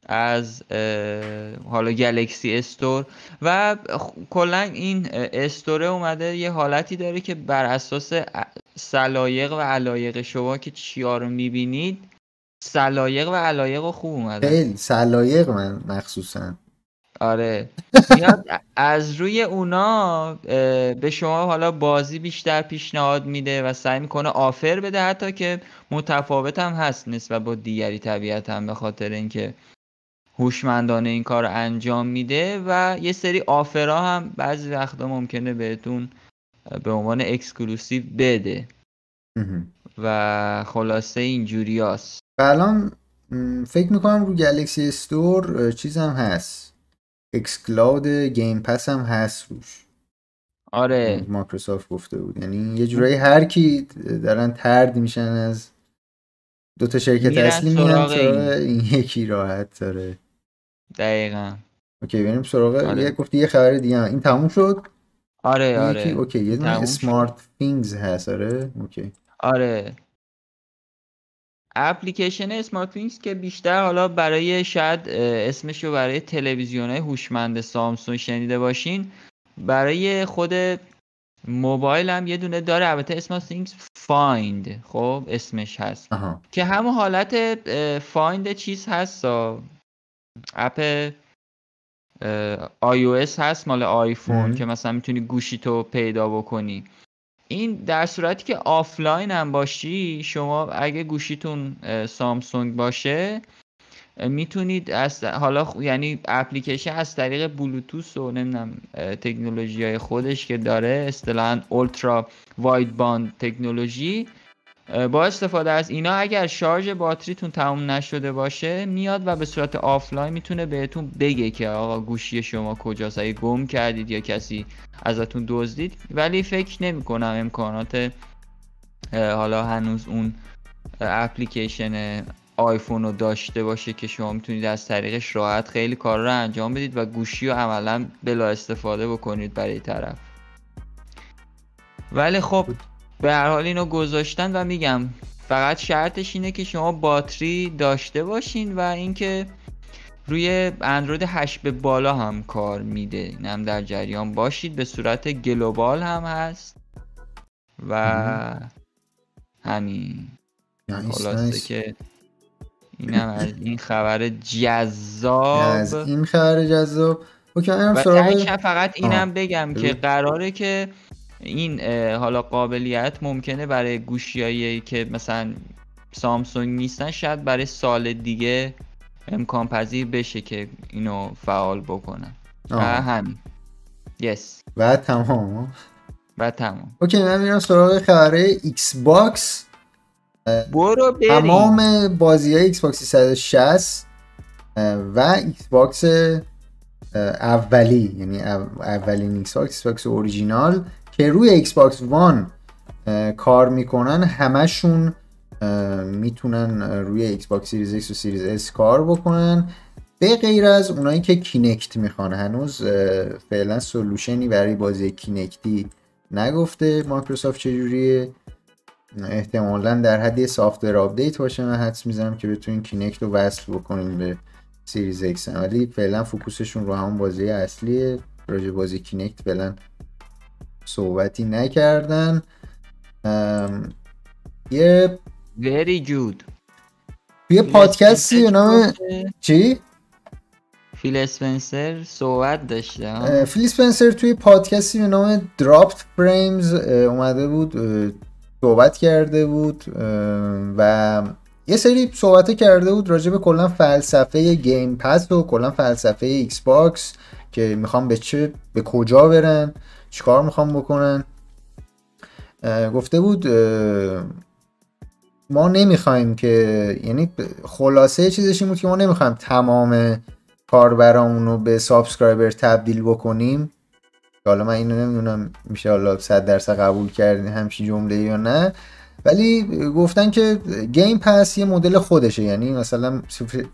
از حالا Galaxy Store. و کلا این store ه اومده یه حالتی داره که بر اساس سلایق و علایق شما که چیا رو می‌بینید سلایق و علایق خوب اومده. خیلی سلایق من مخصوصا. آره. میاد از روی اونا به شما حالا بازی بیشتر پیشنهاد میده و سعی می‌کنه آفر بده حتی که متفاوت هم هست نسبت با دیگری طبیعت هم به خاطر اینکه هوشمندانه این کار رو انجام میده و یه سری آفرها هم بعضی وقتا ممکنه بهتون به عنوان exclusive بده. و خلاصه اینجوریاست الان فکر می‌کنم رو Galaxy Store چیز هم هست. xCloud Game Pass هم هست روش. آره. مایکروسافت گفته بود. یعنی یه جورایی هر کی دارن طرد میشن از دو تا شرکت اصلی میرن این. یکی راحت داره. دقیقا. Okay بریم سراغ آره. یه گفتی یه خبر دیگه این تموم شد؟ آره آره. Okay یه دونه SmartThings هست آره؟ Okay. آره. اپلیکیشن SmartThings که بیشتر حالا برای شاید اسمش رو برای تلویزیون های هوشمند سامسونگ شنیده باشین. برای خود موبایل هم یه دونه داره. البته اسمش Things Find خب اسمش هست. که همون حالت Find چیز هست. اپ iOS هست مال آیفون که مثلا می‌تونی گوشی تو پیدا بکنی. این در صورتی که آفلاین هم باشی شما اگه گوشیتون سامسونگ باشه می‌تونید از حالا یعنی اپلیکیشن از طریق بلوتوث و نمی‌دونم تکنولوژی های خودش که داره اصطلاحا ultra-wideband technology با استفاده از اینا اگر شارژ باتریتون تموم نشده باشه میاد و به صورت آفلاین می‌تونه بهتون بگه که آقا گوشی شما کجاست اگه گم کردید یا کسی ازتون دزدید. ولی فکر نمی کنم امکانات حالا هنوز اون اپلیکیشن آیفون رو داشته باشه که شما می‌تونید از طریقش راحت خیلی کار رو انجام بدید و گوشی رو عملا بلا استفاده بکنید برای طرف. ولی خب به هر حال اینو گذاشتن و میگم فقط شرطش اینه که شما باتری داشته باشین و اینکه روی اندروید 8 به بالا هم کار میده. این هم در جریان باشید. به صورت گلوبال هم هست. و همین. خلاصه که اینم از این خبر جذاب. از این خبر جذاب. Okay فقط اینم بگم که قراره که این حالا قابلیت ممکنه برای گوشیایی که مثلا سامسونگ نیستن شاید برای سال دیگه امکان پذیر بشه که اینو فعال بکنن. و همین. Yes و تمام. و تمام. Okay من میرم سراغ خبره Xbox برو بریم. تمام بازی های Xbox 360 و Xbox اولی یعنی اولین Xbox Xbox original که روی Xbox One کار می‌کنن همشون می‌تونن روی Xbox Series X و Series S کار بکنن. به غیر از اونایی که Kinect می‌خوان. هنوز فعلا solution ی برای بازی Kinect ی نگفته مایکروسافت چجوریه. احتمالا در حد software update باشه من حدس می‌زنم که بتونین Kinect رو وصل بکنین به Series X ولی فعلا focus شون رو همون بازی اصلیه. راجع بازی Kinect فعلا صحبتی نکردن. یه very good. یه پادکستی به نام چی؟ فیل اسپنسر صحبت داشته فیل اسپنسر توی پادکستی به نام Dropped Frames اومده بود صحبت کرده بود و یه سری صحبت کرده بود راجع به کلا فلسفه Game Pass و کلا فلسفه Xbox که می‌خوام به چه به کجا برن. چیکار می‌خوام بکنن؟ گفته بود ما نمی‌خوایم که یعنی خلاصه چیزش این بود که ما نمی‌خوایم تمام کاربرامون رو به subscriber تبدیل بکنیم. حالا من اینو نمی‌دونم میشه حالا 100 درصد قبول کردین همچین جمله یا نه. ولی گفتن که Game Pass یه مدل خودشه. یعنی مثلا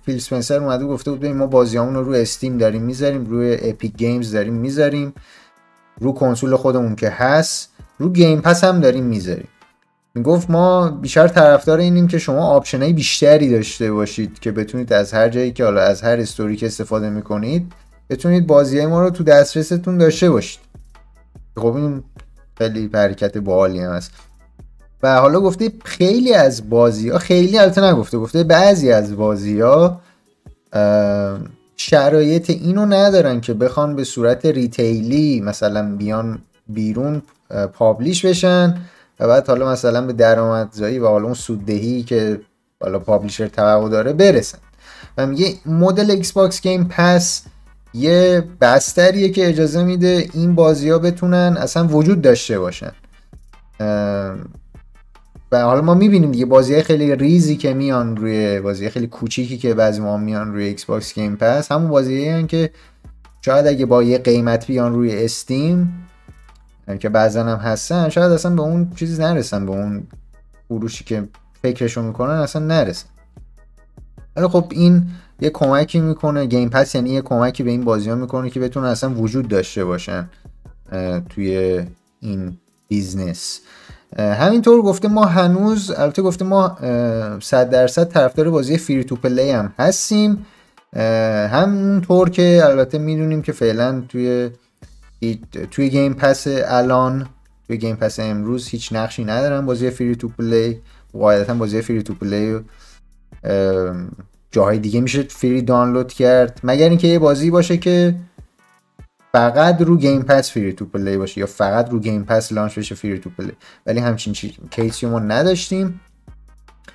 فیل اسپنسر اومده گفته بود ما بازیامون رو رو Steam داریم می‌ذاریم روی Epic Games داریم می‌ذاریم. رو کنسول خودمون که هست رو Game Pass هم داریم می‌ذاریم. می‌گفت ما بیشتر طرفدار اینیم که شما option ای بیشتری داشته باشید که بتونید از هر جایی که حالا از هر store ی که استفاده می‌کنید بتونید بازی ما رو تو دسترستون داشته باشید. خب این خیلی حرکت باحالی هم هست. و حالا گفته خیلی از بازی ها خیلی البته نگفته گفته بعضی از بازی ها شرایط اینو ندارن که بخوان به صورت retail ی مثلا بیان بیرون publish بشن و بعد حالا مثلا به درآمدزایی و حالا اون سوددهی که حالا publisher توقع داره برسن. و میگه مدل Xbox Game Pass یه بستریه که اجازه میده این بازی ها بتونن اصلا وجود داشته باشن. و حالا ما می‌بینیم دیگه بازی خیلی ریزی که میان روی بازی خیلی کوچیکی که بعضا میان روی Xbox Game Pass همون بازی که شاید اگه با یه قیمت بیان روی Steam که بعضا هم هستن شاید اصلا به اون چیزی نرسن به اون فروشی که فکرشو می‌کنن اصلا نرسن. ولی خب این یه کمکی می‌کنه Game Pass یعنی یه کمکی به این بازی ها می‌کنه که بتونه اصلا وجود داشته باشن توی این business. همینطور گفته ما هنوز البته گفته ما 100 درصد طرفدار بازی free to play هم هستیم. همونطور که البته می‌دونیم که فعلا توی توی Game Pass الان توی Game Pass امروز هیچ نقشی ندارن بازی free to play قاعدتا بازی free to play جاهای دیگه میشه free دانلود کرد. مگر اینکه یه بازی باشه که فقط رو Game Pass free to play باشه یا فقط رو Game Pass launch بشه free to play ولی همچین چیز case ی ما نداشتیم.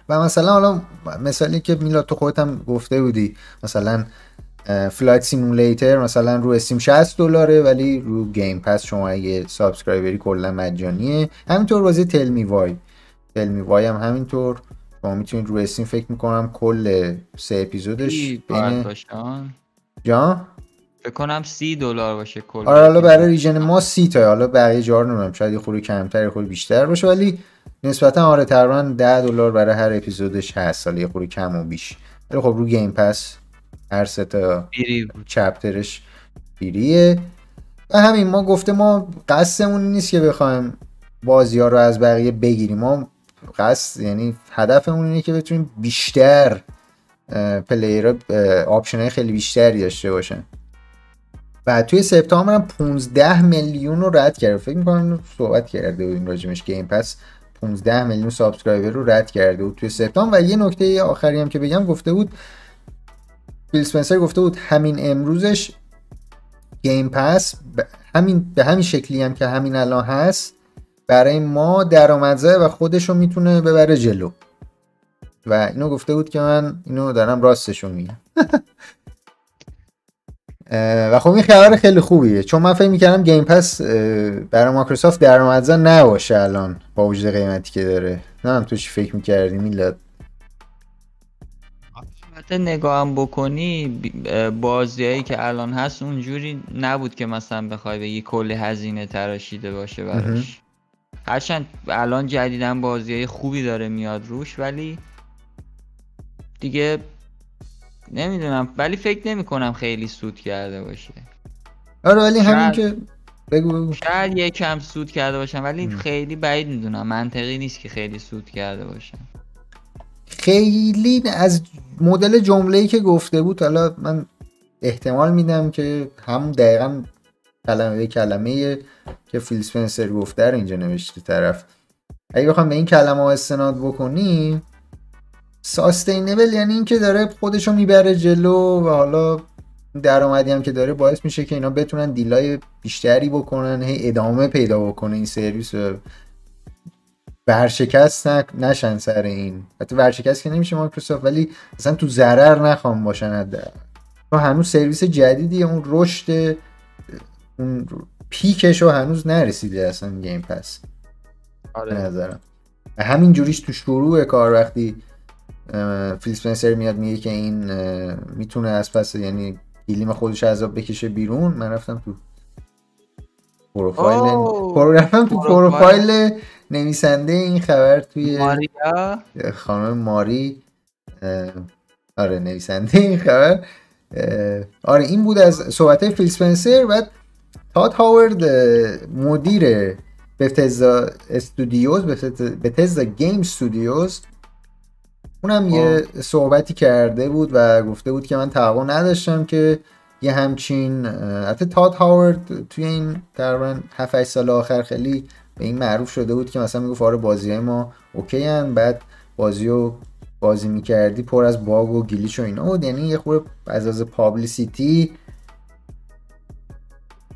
و مثلا حالا مثالی که میلاد تو خودت هم گفته بودی مثلا Flight Simulator مثلا رو Steam 60 دلاره ولی رو Game Pass شما اگه subscriber ی کلا مجانیه. همینطور بازی Tell Me Why تل می وای هم همینطور. شما می‌تونید رو استیم فکر می‌کنم کل سه اپیزودش بین جا فکر کنم سی دلار باشه کل آره حالا برای ریژن ما سی تا حالا بقیه جا رو نمی‌دونم شاید یه خورده کمتر یه خورده بیشتر باشه ولی نسبتا آره تقریبا 10 دلار برای هر اپیزودش هست حالا یه خورده کم و بیش. ولی خب رو گیم پس هر سه تا چپترش فریه و همین ما گفته ما قصدمون نیست که بخوایم بازی ها رو از بقیه بگیریم. ما قصد یعنی هدفمون اینه که بتونیم بیشتر player option های خیلی بیشتری داشته باشن. و توی سپتامبر هم 15 میلیون رو رد کرده فکر می‌کنم صحبت کرده بودیم راجبش Game Pass. 15 میلیون subscriber رو رد کرده بود توی سپتامبر. و یه نکته آخری هم که بگم گفته بود فیل اسپنسر گفته بود همین امروزش گیم پس به همین به همین شکلی هم که همین الان هست برای ما درآمدزای و خودش رو می‌تونه ببره جلو. و اینو گفته بود که من اینو دارم راستشو میگم. و خب این خبر خیلی خوبیه. چون من فکر می‌کردم گیم پس برای مایکروسافت درآمدزا نباشه الان با وجود قیمتی که داره. نه تو چی فکر می‌کردی میلاد؟ البته نگاهم بکنی بازیایی که الان هست اونجوری نبود که مثلا بخوای بگی کلی هزینه تراشیده باشه براش. هرچند الان جدیدن بازی های خوبی داره میاد روش ولی دیگه نمی‌دونم ولی فکر نمی کنم خیلی سود کرده باشه. آره ولی همین که بگو بگو. شاید یکم سود کرده باشم ولی خیلی بعید می‌دونم. منطقی نیست که خیلی سود کرده باشم. خیلی از مدل جمله‌ای که گفته بود حالا من احتمال میدم که هم دقیقا کلمه به کلمه که فیل سپنسر گفته رو اینجا نوشته طرف. اگه بخوام به این کلمه ها استناد بکنیم ساستینبل یعنی اینکه داره خودشو می‌بره جلو و حالا درآمدی هم که داره باعث میشه که اینا بتونن دیلای بیشتری بکنن هی ادامه پیدا بکنه این سرویس ورشکست نشن سر این. حتی ورشکست که نمیشه مایکروسافت ولی اصلا تو ضرر نخوام باشن تو هنوز سرویس جدیدی اون رشد اون peak ش رو هنوز نرسیده اصلا Game Pass. آره. نظرم. همین جوریش تو شروع کار وقتی فیل اسپنسر میاد میگه که این می‌تونه از پس یعنی گلیم خودش از آب بکشه بیرون. من رفتم تو پروفایل رفتم تو پروفایل. نویسنده این خبر توی ماریا؟ خانم ماری. آره نویسنده این خبر. آره این بود از صحبت فیل سپنسر. بعد تاد هاورد مدیر بتزا استودیوز بتزا گیم استودیوز. اونم یه صحبتی کرده بود و گفته بود که من توقع نداشتم که یه همچین حتی تاد هاورد توی این تقریبا 7 سال آخر خیلی به این معروف شده بود که مثلا می‌گفت آره بازی ما okay ان بعد بازی رو بازی می‌کردی پر از bug و glitch و اینا بود. یعنی یه خورده از از publicity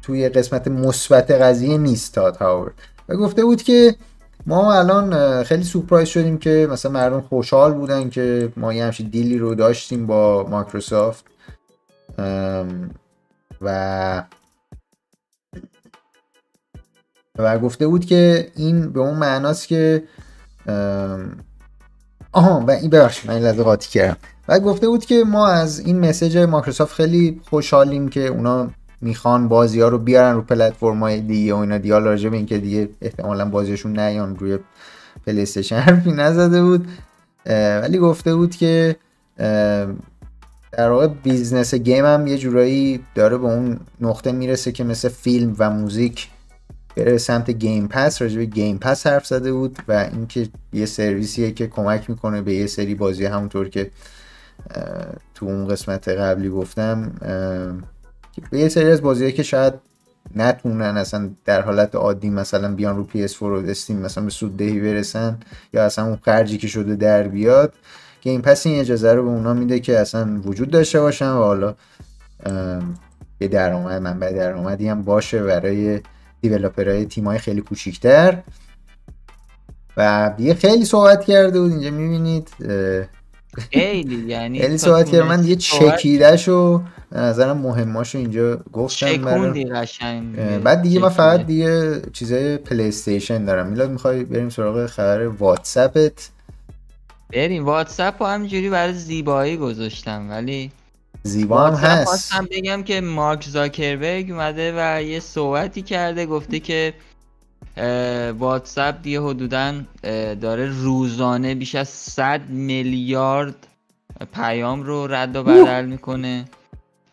توی قسمت مثبت قضیه نیست تاد هاورد. و گفته بود که ما الان خیلی surprise شدیم که مثلا مردم خوشحال بودن که ما یه همچین deal ی رو داشتیم با مایکروسافت. و و گفته بود که این به اون معناست که آها و این ببخشید من این لحظه قاطی کردم. و گفته بود که ما از این مسیج مایکروسافت خیلی خوشحالیم که اونا می‌خوان بازی ها رو بیارن رو پلتفرم های دیگه و اینا. دیگه راجع به اینکه دیگه احتمالا بازیشون نیان روی پلی حرفی نزده بود. ولی گفته بود که در واقع business game هم یه جورایی داره به اون نقطه می‌رسه که مثل فیلم و موزیک بره سمت Game Pass. راجع به Game Pass حرف زده بود و اینکه یه سرویسیه که کمک می‌کنه به یه سری بازی همونطور که تو اون قسمت قبلی گفتم به یه سری از بازیه که شاید نتونن اصلا در حالت عادی مثلا بیان رو PS4 و Steam مثلا به سود دهی برسن یا اصلا اون خرجی که شده در بیاد Game Pass این اجازه رو به اونا میده که اصلا وجود داشته باشن و حالا یه درآمد منبع درآمدی هم باشه برای developer های تیمای خیلی کوچیکتر. و دیگه خیلی صحبت کرده بود اینجا می‌بینید خیلی یعنی خیلی صحبت کرده من یه چکیدهشو به نظرم مهماشو اینجا گفتم قشنگ. بعد دیگه من فقط دیگه چیزای PlayStation دارم. میلاد می‌خوای بریم سراغ خبر واتساپت بریم. واتساپ رو همینجوری برای زیبایی گذاشتم ولی زیبا هم هست. خواستم بگم که مارک زاکربرگ اومده و یه صحبتی کرده گفته که واتساپ دیگه حدودا داره روزانه بیش از 100 میلیارد پیام رو رد و بدل می‌کنه.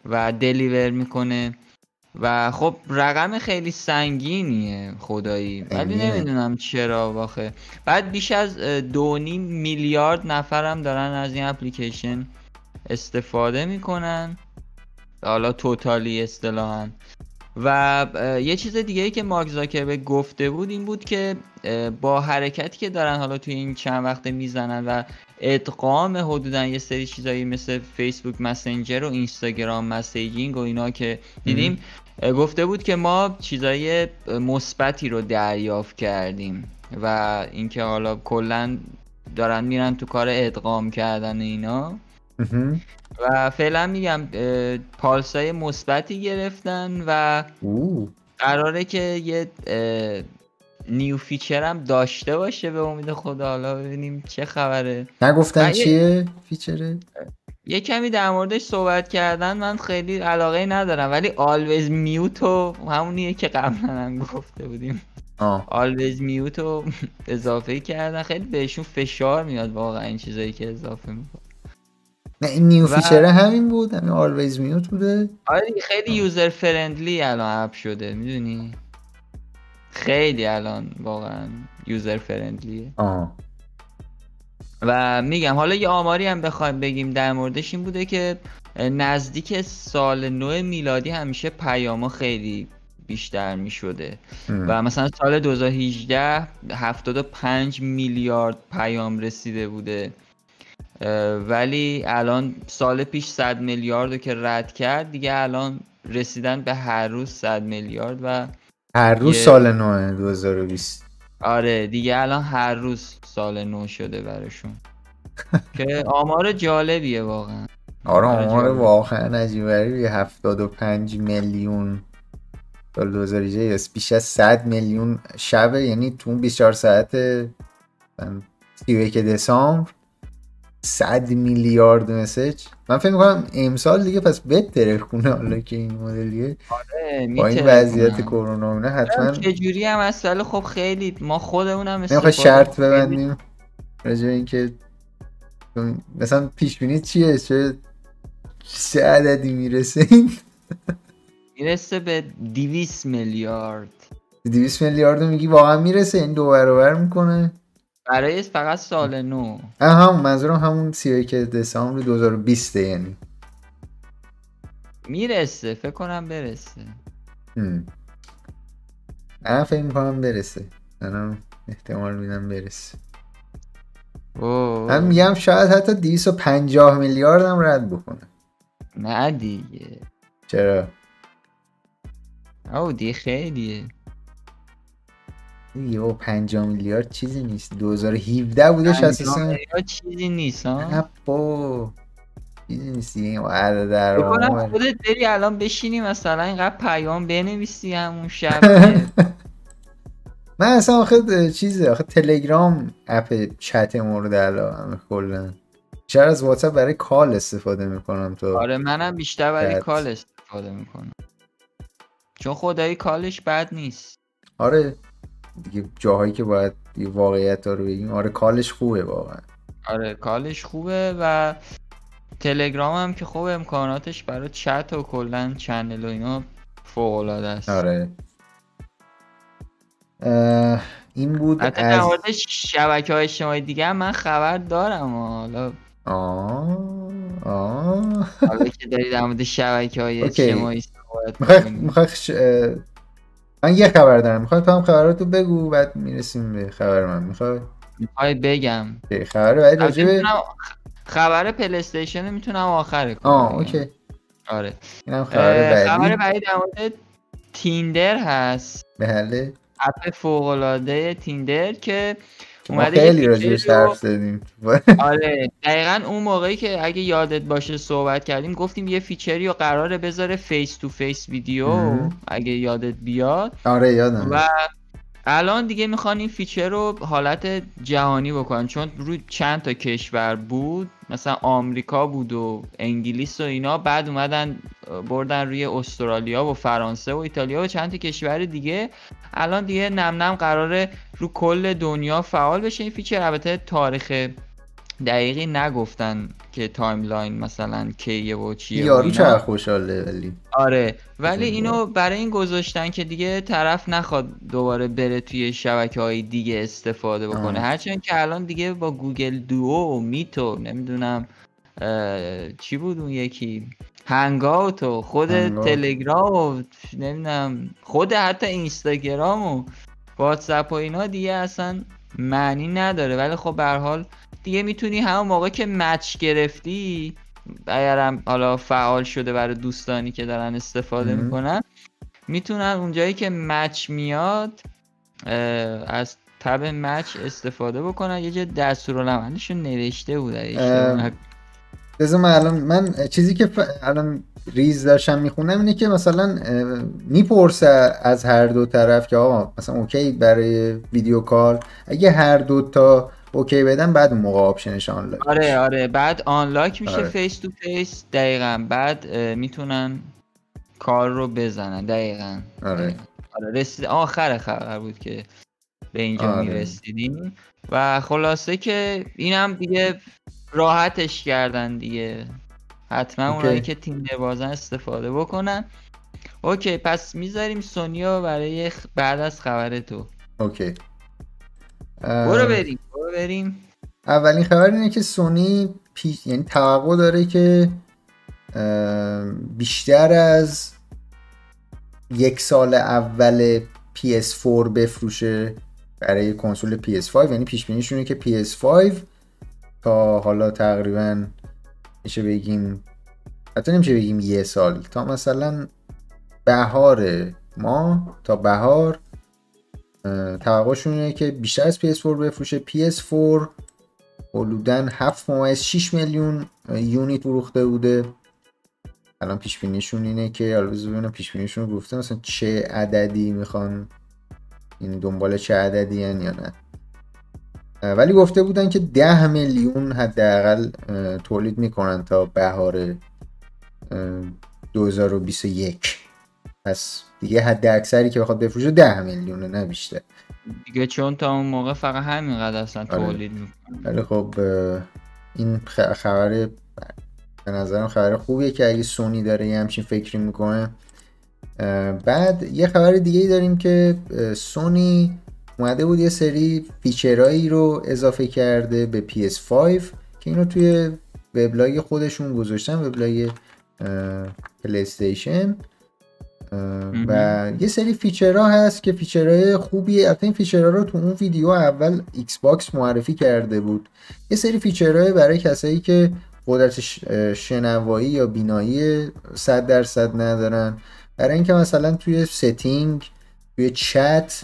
و دلیور می‌کنه. و خب رقم خیلی سنگینیه خدایی. ولی. نمی‌دونم چرا واخه. بعد بیش از دو نیم میلیارد نفرم دارن از این اپلیکیشن استفاده می‌کنن. حالا توتالی اصطلاحا. و یه چیز دیگه ای که مارک زاکربرگ گفته بود این بود که با حرکتی که دارن حالا توی این چند وقته می‌زنن و ادغام حدودا یه سری چیزایی مثل فیسبوک مسنجر و اینستاگرام مسیجینگ و اینا که دیدیم گفته بود که ما چیزای مثبتی رو دریافت کردیم و اینکه حالا کلا دارن میرن تو کار ادغام کردن اینا. و فعلا میگم پالسای مثبتی گرفتن و اوه. قراره که یه new feature هم داشته باشه به امید خدا. حالا ببینیم چه خبره. نگفتن چیه feature ه یه کمی در موردش صحبت کردن. من خیلی علاقه ندارم ولی always mute و همونیه که قبلا هم گفته بودیم. آه. always mute رو اضافه کردن. خیلی بهشون فشار میاد واقعا این چیزایی که اضافه می‌کنه نه این new feature ه همین بود همین always mute بوده. آره خیلی user friendly الان app شده می‌دونی؟ خیلی الان واقعا user friendly ه آه. و میگم حالا یه آماری هم بخوایم بگیم در موردش این بوده که نزدیک سال نو میلادی همیشه پیاما خیلی بیشتر می‌شده. و مثلا سال 2018 75 میلیارد پیام رسیده بوده. ولی الان سال پیش 100 میلیارد که رد کرد دیگه الان رسیدن به هر روز 100 میلیارد و هر روز یه- سال نوه 2020 آره دیگه الان هر روز سال نو شده براشون. که آمار جالبیه واقعا. آره آمار. واقعا عجیب غریبی 75 میلیون سال 2018 بیش از 100 میلیون شبه یعنی تو اون 24 ساعت مثلا 31 دسامبر. 100 میلیارد مسج. من فکر می‌کنم امسال دیگه پس بهتره خونه حالا که این مدلیه آره، با این. وضعیت کرونا اینا حتما چجوری هم از سال خب خیلی ما خودمونم استفاده شرط ببندیم راجع اینکه مثلا پیش بینی چیه؟ چه چه عددی می‌رسه این؟ می‌رسه به 200 میلیارد. 200 میلیارد میگی واقعا می‌رسه؟ این دو برابر می‌کنه؟ برای فقط سال نو. اه هم منظورم همون 31 دسامبر 2020 یعنی. می‌رسه فکر کنم برسه. من فکر می‌کنم برسه. منم احتمال میدم برسه. اوه. من میگم شاید حتی 250 میلیارد هم رد بکنه. نه دیگه. چرا؟ او دی خیلیه. با 50 میلیارد چیزی نیست. 2017 بودش اساسا. چیزی نیست ها با. چیزی نیست دیگه این عدد در. خودت بری الان بشینی مثلا اینقدر پیام بنویسی همون شب. من اصلا آخه چیزه آخه تلگرام اپ چت مورد علاقه کلا. بیشتر از واتساپ برای call استفاده می‌کنم تو آره منم بیشتر برای chat. call استفاده می‌کنم. چون خدایی call ش بد نیست. آره. دیگه جاهایی که باید واقعیت رو بگیم آره call ش خوبه واقعا. آره call ش خوبه و تلگرام هم که خوب امکاناتش برای چت و کلا channel و اینا فوق العاده است. آره. این بود حتی از مورد شبکه های اجتماعی دیگه هم من خبر دارم حالا آه آه. حالا که داری در مورد شبکه های. اجتماعی صحبت می‌خوای من یه خبر دارم. می‌خوای تو هم خبراتو بگو بعد می‌رسیم به خبر من. می‌خوای؟ می‌خوای بگم. خبر بعد راجبه می‌تونم- خبر پلیستیشن می‌تونم آخر کنم آه اوکی. آره. اینم خبر بعدی. خبر بعدی در مورد تیندر هست. بله. اپ فوق العاده تیندر که اومده خیلی راجبش حرف زدیم. آره دقیقا اون موقعی که اگه یادت باشه صحبت کردیم گفتیم یه feature ی رو قراره بذاره face to face ویدیو. اگه یادت بیاد. آره یادم و الان دیگه می‌خوان این feature رو حالت جهانی بکنن چون روی چند تا کشور بود. مثلا آمریکا بود و انگلیس و اینا بعد اومدن بردن روی استرالیا و فرانسه و ایتالیا و چند تا کشور دیگه. الان دیگه نم نم قراره رو کل دنیا فعال بشه. این feature البته تاریخ دقیقی نگفتن که timeline مثلا کیه و چیه یارو چه خوشحاله ولی. آره ولی اینو برای این گذاشتن که دیگه طرف نخواد دوباره بره توی شبکه های دیگه استفاده بکنه. هرچند که الان دیگه با گوگل Duo و Meet و نمی‌دونم چی بود اون یکی؟ هنگاوت و خود تلگرام و نمی‌دونم خود حتی اینستاگرام و واتساپ و اینا دیگه اصلا معنی نداره. ولی خب به حال دیگه می‌تونی همون موقع که مچ گرفتی اگرم حالا فعال شده برای دوستانی که دارن استفاده می‌کنن می‌تونن اونجایی که مچ میاد از تب مچ استفاده بکنن. یه جا دستورالعملشون نوشته بود بذار من الان من چیزی که الان ریز داشتم می‌خونم اینه که مثلا می‌پرسه از هر دو طرف که آقا مثلا okay برای video call اگه هر دو تا okay بدن بعد موقع option ش unlock آره آره. بعد unlock میشه face to face دقیقا. بعد می‌تونن کال رو بزنن. دقیقا. آره. آره رسید آخر خبر بود که به اینجا آره. می‌رسیدیم. و خلاصه که اینم دیگه راحتش کردن دیگه. حتما اونایی که تیندر بازن استفاده بکنن. okay پس می‌ذاریم سونی رو برای بعد از خبر تو. okay. برو بریم برو بریم. اولین خبر اینه که سونی پیش یعنی توقع داره که بیشتر از یک سال اول PS4 بفروشه برای کنسول PS5 یعنی پیش بینیشونه که PS5 تا حالا تقریبا میشه بگیم حتی نمیشه بگیم یه سال تا مثلا بهار ما تا بهار توقعشون اینه که بیشتر از PS4 بفروشه. PS4 حدودا 7.6 میلیون یونیت فروخته بوده. الان پیش بینیشون اینه که حالا ببینم پیش بینیشون گفته مثلا چه عددی می‌خوان این دنبال چه عددی یا نه. ولی گفته بودن که 10 میلیون حداقل تولید می‌کنن تا بهار 2021 پس دیگه حد اکثری که بخواد بفروشه 10 میلیونه نه بیشتر. دیگه چون تا اون موقع فقط همینقدر اصلا آره. تولید می‌کنن ولی خب این خبر به نظرم خبر خوبیه که اگه سونی داره یه همچین فکری می‌کنه. بعد یه خبر دیگه ای داریم که سونی اومده بود یه سری feature هایی رو اضافه کرده به PS5 که اینو توی وبلاگ خودشون گذاشتن وبلاگ پلی استیشن. و یه سری feature ها هست که feature های خوبیه البته این feature ها رو تو اون ویدیو اول ایکس باکس معرفی کرده بود. یه سری feature های برای کسایی که قدرت شنوایی یا بینایی 100 درصد ندارن. برای اینکه مثلا توی setting توی chat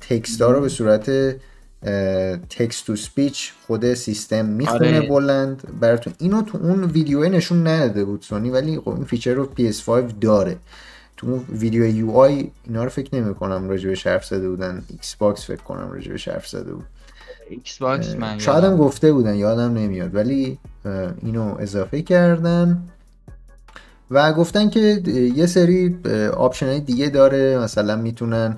text رو به صورت text to speech خود سیستم می‌خونه آره. بلند. براتون اینو تو اون ویدیو نشون نداده بود سونی ولی خب این feature رو PS5 داره. تو اون ویدیو UI اینا رو فکر نمی کنم راجع به حرف زده بودن. ایکس باکس فکر کنم راجع به حرف زده بود. ایکس باکس من شاید هم گفته بودن یادم نمیاد. ولی اینو اضافه کردن. و گفتن که یه سری option های دیگه داره. مثلا می‌تونن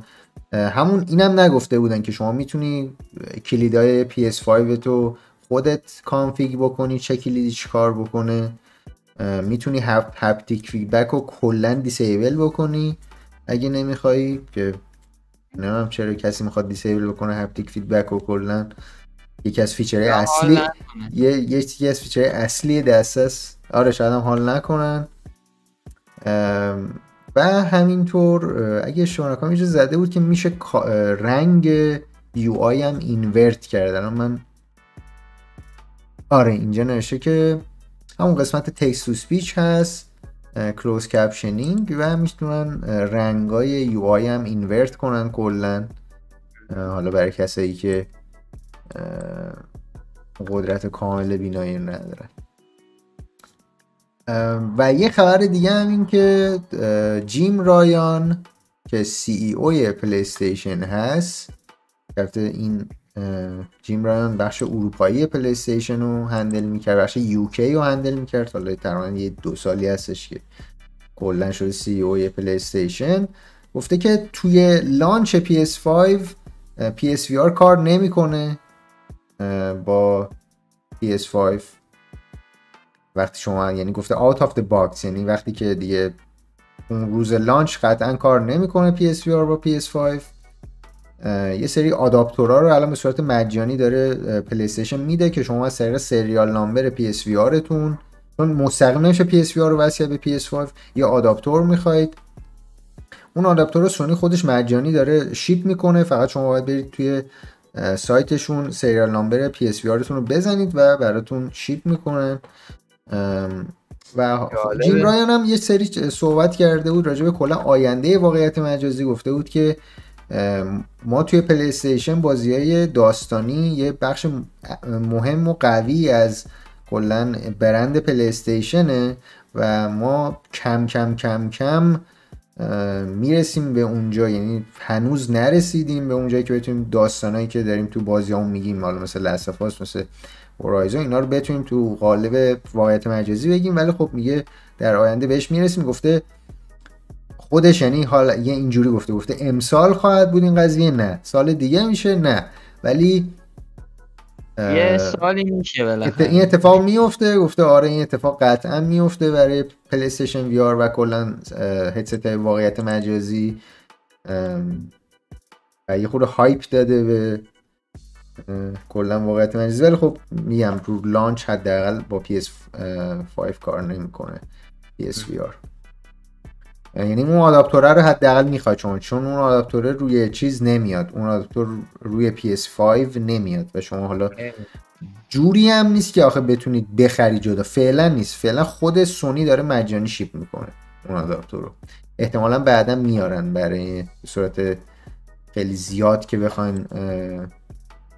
همون اینم نگفته بودن که شما می‌تونی کلیدای PS5 تو خودت config بکنی چه کلیدی چیکار بکنه. می‌تونی haptic feedback رو کلا disable بکنی. اگه نمی‌خوای که نمی‌دونم چرا کسی می‌خواد disable بکنه haptic feedback رو کلا. یکی از feature اصلی یه یکی از feature اصلی دسته‌س آره شاید هم حال نکنن. و همینطور اگه اشتباه نکنم زده بود که میشه رنگ UI هم invert کردن من آره اینجا نوشته که همون قسمت text to speech هست closed captioning و می‌تونن رنگای UI هم invert کنن کلا. حالا برای کسایی که قدرت کامل بینایی ندارن. و یه خبر دیگه هم این که جیم رایان که CEO ی پلی استیشن هست این جیم رایان بخش اروپایی پلی استیشن رو handle می‌کرد بخش UK رو handle می‌کرد. حالا تقریبا یه دو سالی هستش که کلا شده CEO پلی استیشن گفته که توی launch PS5 PSVR کار نمی‌کنه با PS5 وقتی شما یعنی گفته out of the box یعنی وقتی که دیگه اون روز launch قطعا کار نمی‌کنه PSVR با PS5 یه سری آداپتورها رو الان به صورت مجانی داره پلی میده که شما از طریق serial number PS تون چون مستقیم نمیشه PS رو وصل به PS5 یه آداپتور می‌خواید. اون آداپتور رو سونی خودش مجانی داره ship می‌کنه فقط شما باید برید توی سایتشون serial number PS تون رو بزنید و براتون ship می‌کنن. و جیم رایان هم یه سری صحبت کرده بود راجع به کلا آینده واقعیت مجازی گفته بود که ما توی پلی استیشن بازی های داستانی یه بخش مهم و قوی از کلا برند پلی استیشنه و ما کم کم کم کم می‌رسیم به اونجا. یعنی هنوز نرسیدیم به اونجایی که بتونیم داستانایی که داریم تو بازی هم میگیم. حالا مثل لسفاس مثل هورایزون اینا رو بتونیم تو قالب واقعیت مجازی بگیم. ولی خب میگه در آینده بهش می‌رسیم. گفته خودش یعنی حالا یه اینجوری گفته گفته امسال خواهد بود این قضیه؟ نه. سال دیگه میشه؟ نه. ولی یه سالی میشه بالاخره. این اتفاق میفته گفته آره این اتفاق قطعا میفته برای PlayStation VR و کلا هدست واقعیت مجازی. و یه خورده hype داده به کلا واقعیت مجازی. ولی خب میگم رو launch حداقل با PS5 کار نمی‌کنه. PSVR یعنی اون آداپتوره رو حداقل می‌خواد چون چون اون آداپتوره روی چیز نمیاد. اون آداپتور روی PS5 نمیاد و شما حالا جوری هم نیست که آخه بتونید بخری جدا. فعلا نیست. فعلا خود سونی داره مجانی شیپ می‌کنه اون آداپتور رو. احتمالا بعدا میارن برای صورت خیلی زیاد که بخواین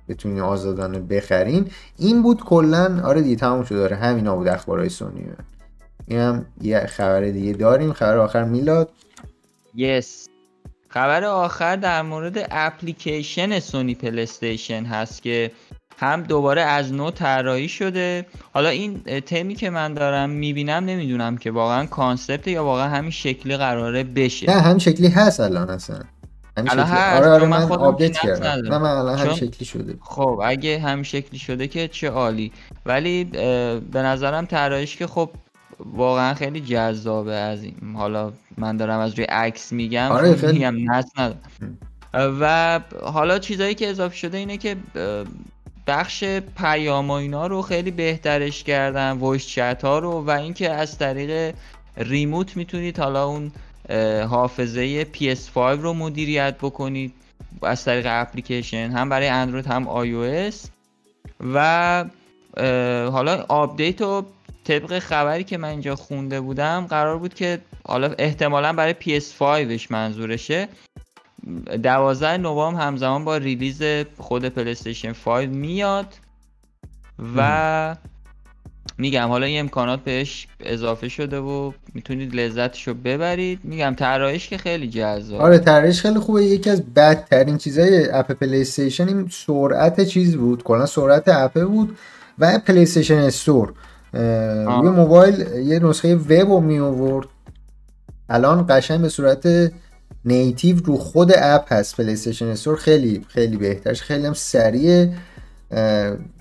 بتونین آزادانه بخرین. این بود کلا آره دیگه تموم شد. داره همینا بود اخبارهای سونی. این هم یه خبر دیگه داریم. خبر آخر میلاد؟ yes خبر آخر در مورد application Sony PlayStation هست که هم دوباره از نو طراحی شده. حالا این تمی که من دارم می‌بینم نمی‌دونم که واقعا concept یا واقعا همین شکلی قراره بشه. نه همین شکلی هست الان اصلا. الان هست آره آره من, من update کردم. نه من الان همین شکلی شده. خب اگه همین شکلی شده که چه عالی. ولی به نظرم طراحیش که خب واقعا خیلی جذابه از این. حالا من دارم از روی عکس میگم آره خیلی. میگم نست و حالا چیزایی که اضافه شده اینه که بخش پیام اینا رو خیلی بهترش کردن voice chat ها رو و اینکه از طریق ریموت می‌تونید حالا اون حافظه PS5 رو مدیریت بکنید از طریق اپلیکیشن هم برای اندروید هم آی و حالا update رو طبق خبری که من اینجا خونده بودم قرار بود که حالا احتمالا برای PS5ش منظورشه. دوازده نوامبر همزمان با release خود PlayStation 5 میاد و میگم حالا این امکانات بهش اضافه شده و می‌تونید لذتش رو ببرید. میگم طراحیش که خیلی جذاب. آره طراحیش خیلی خوبه. یکی از بدترین چیزای app PlayStation این سرعت چیز بود. کلا سرعت app بود و PlayStation Store. روی موبایل یه نسخه وب رو می آورد. الان قشنگ به صورت native رو خود app هست PlayStation Store. خیلی خیلی بهترش خیلی هم سریع.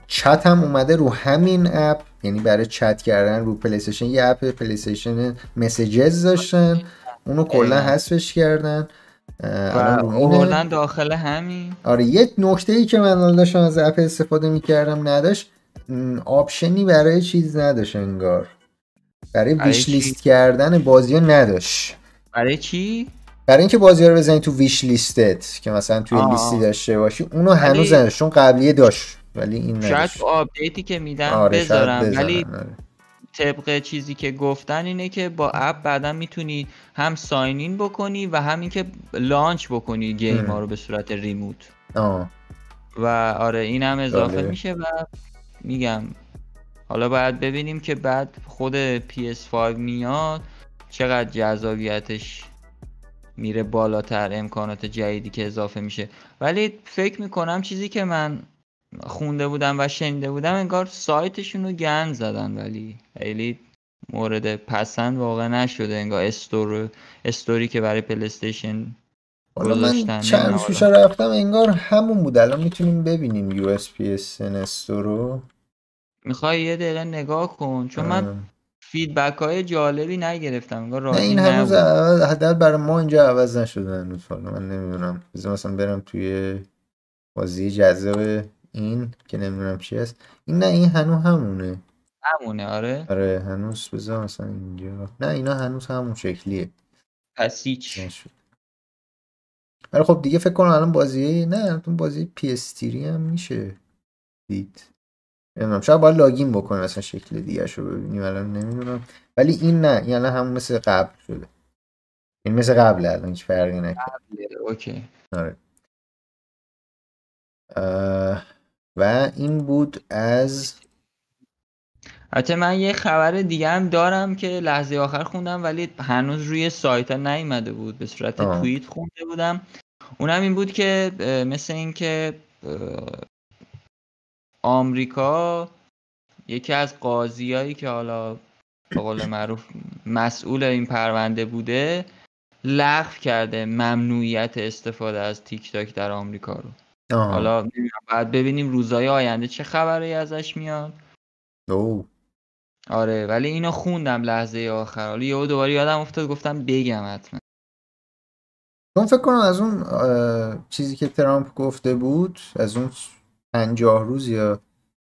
چت هم اومده رو همین app. یعنی برای چت کردن رو PlayStation یه app PlayStation Messages داشتن. اونو کلا حذفش کردن. آوردن داخل همین. آره یه نکته ای که من داشتم از app استفاده می‌کردم نداشت. option ی برای چیز نداشت انگار. برای wish list کردن بازی ها نداشت. برای چی؟ برای اینکه بازی رو بزنی تو wish list ت که مثلا توی لیستی داشته باشی. اونو هنوز نداشت چون قبلیه داشت ولی این شاید update ی که میدن آره بذارم. ولی آره. طبق چیزی که گفتن اینه که با app بعدا می‌تونی هم ساینین بکنی و همین که لانچ بکنی گیم ها رو به صورت ریموت آه. و آره این هم اضافه بله. میشه و میگم. حالا باید ببینیم که بعد خود PS5 میاد چقدر جذابیتش میره بالاتر امکانات جدیدی که اضافه میشه. ولی فکر می‌کنم چیزی که من خونده بودم و شنیده بودم انگار سایتشون رو گند زدن ولی خیلی مورد پسند واقع نشده. انگار store store ی که برای PlayStation حالا من چند روز رفتم انگار همون بود. الان می‌تونیم ببینیم یو اس پی رو. می‌خوای یه دقیقه نگاه کن چون من. feedback های جالبی نگرفتم انگار نه این هنوز حداقل برای ما اینجا عوض نشده هنوز حالا من نمی‌دونم. بذار مثلا برم توی بازی جذاب این که نمی‌دونم چی هست. این نه این هنوز همونه. همونه آره. آره هنوز بذار مثلا اینجا. نه اینا هنوز همون شکلیه. پس هیچ. نشد. ولی خب دیگه فکر کنم الان بازی نه تو بازی PS3 هم میشه دید. نمی‌دونم شاید باید login بکنیم مثلا شکل دیگه رو ببینیم الان نمی‌دونم. ولی این نه این الان همون مثل قبل شده. این مثل قبل الان هیچ فرقی نکرد. OK. آره. و این بود از البته من یه خبر دیگه هم دارم که لحظه آخر خوندم ولی هنوز روی سایت ها نیومده بود. به صورت آه. توییت خونده بودم. اونم این بود که مثل این که اه، آمریکا یکی از قاضیایی که حالا به قول معروف مسئول این پرونده بوده لغو کرده ممنوعیت استفاده از تیک تاک در آمریکا رو. آها حالا باید ببینیم روزهای آینده چه خبری ازش میاد. او آره ولی اینو خوندم لحظه آخر. حالا یهو دوباره یادم افتاد گفتم بگم حتما. چون فکر کنم از اون چیزی که ترامپ گفته بود از اون پنجاه روز یا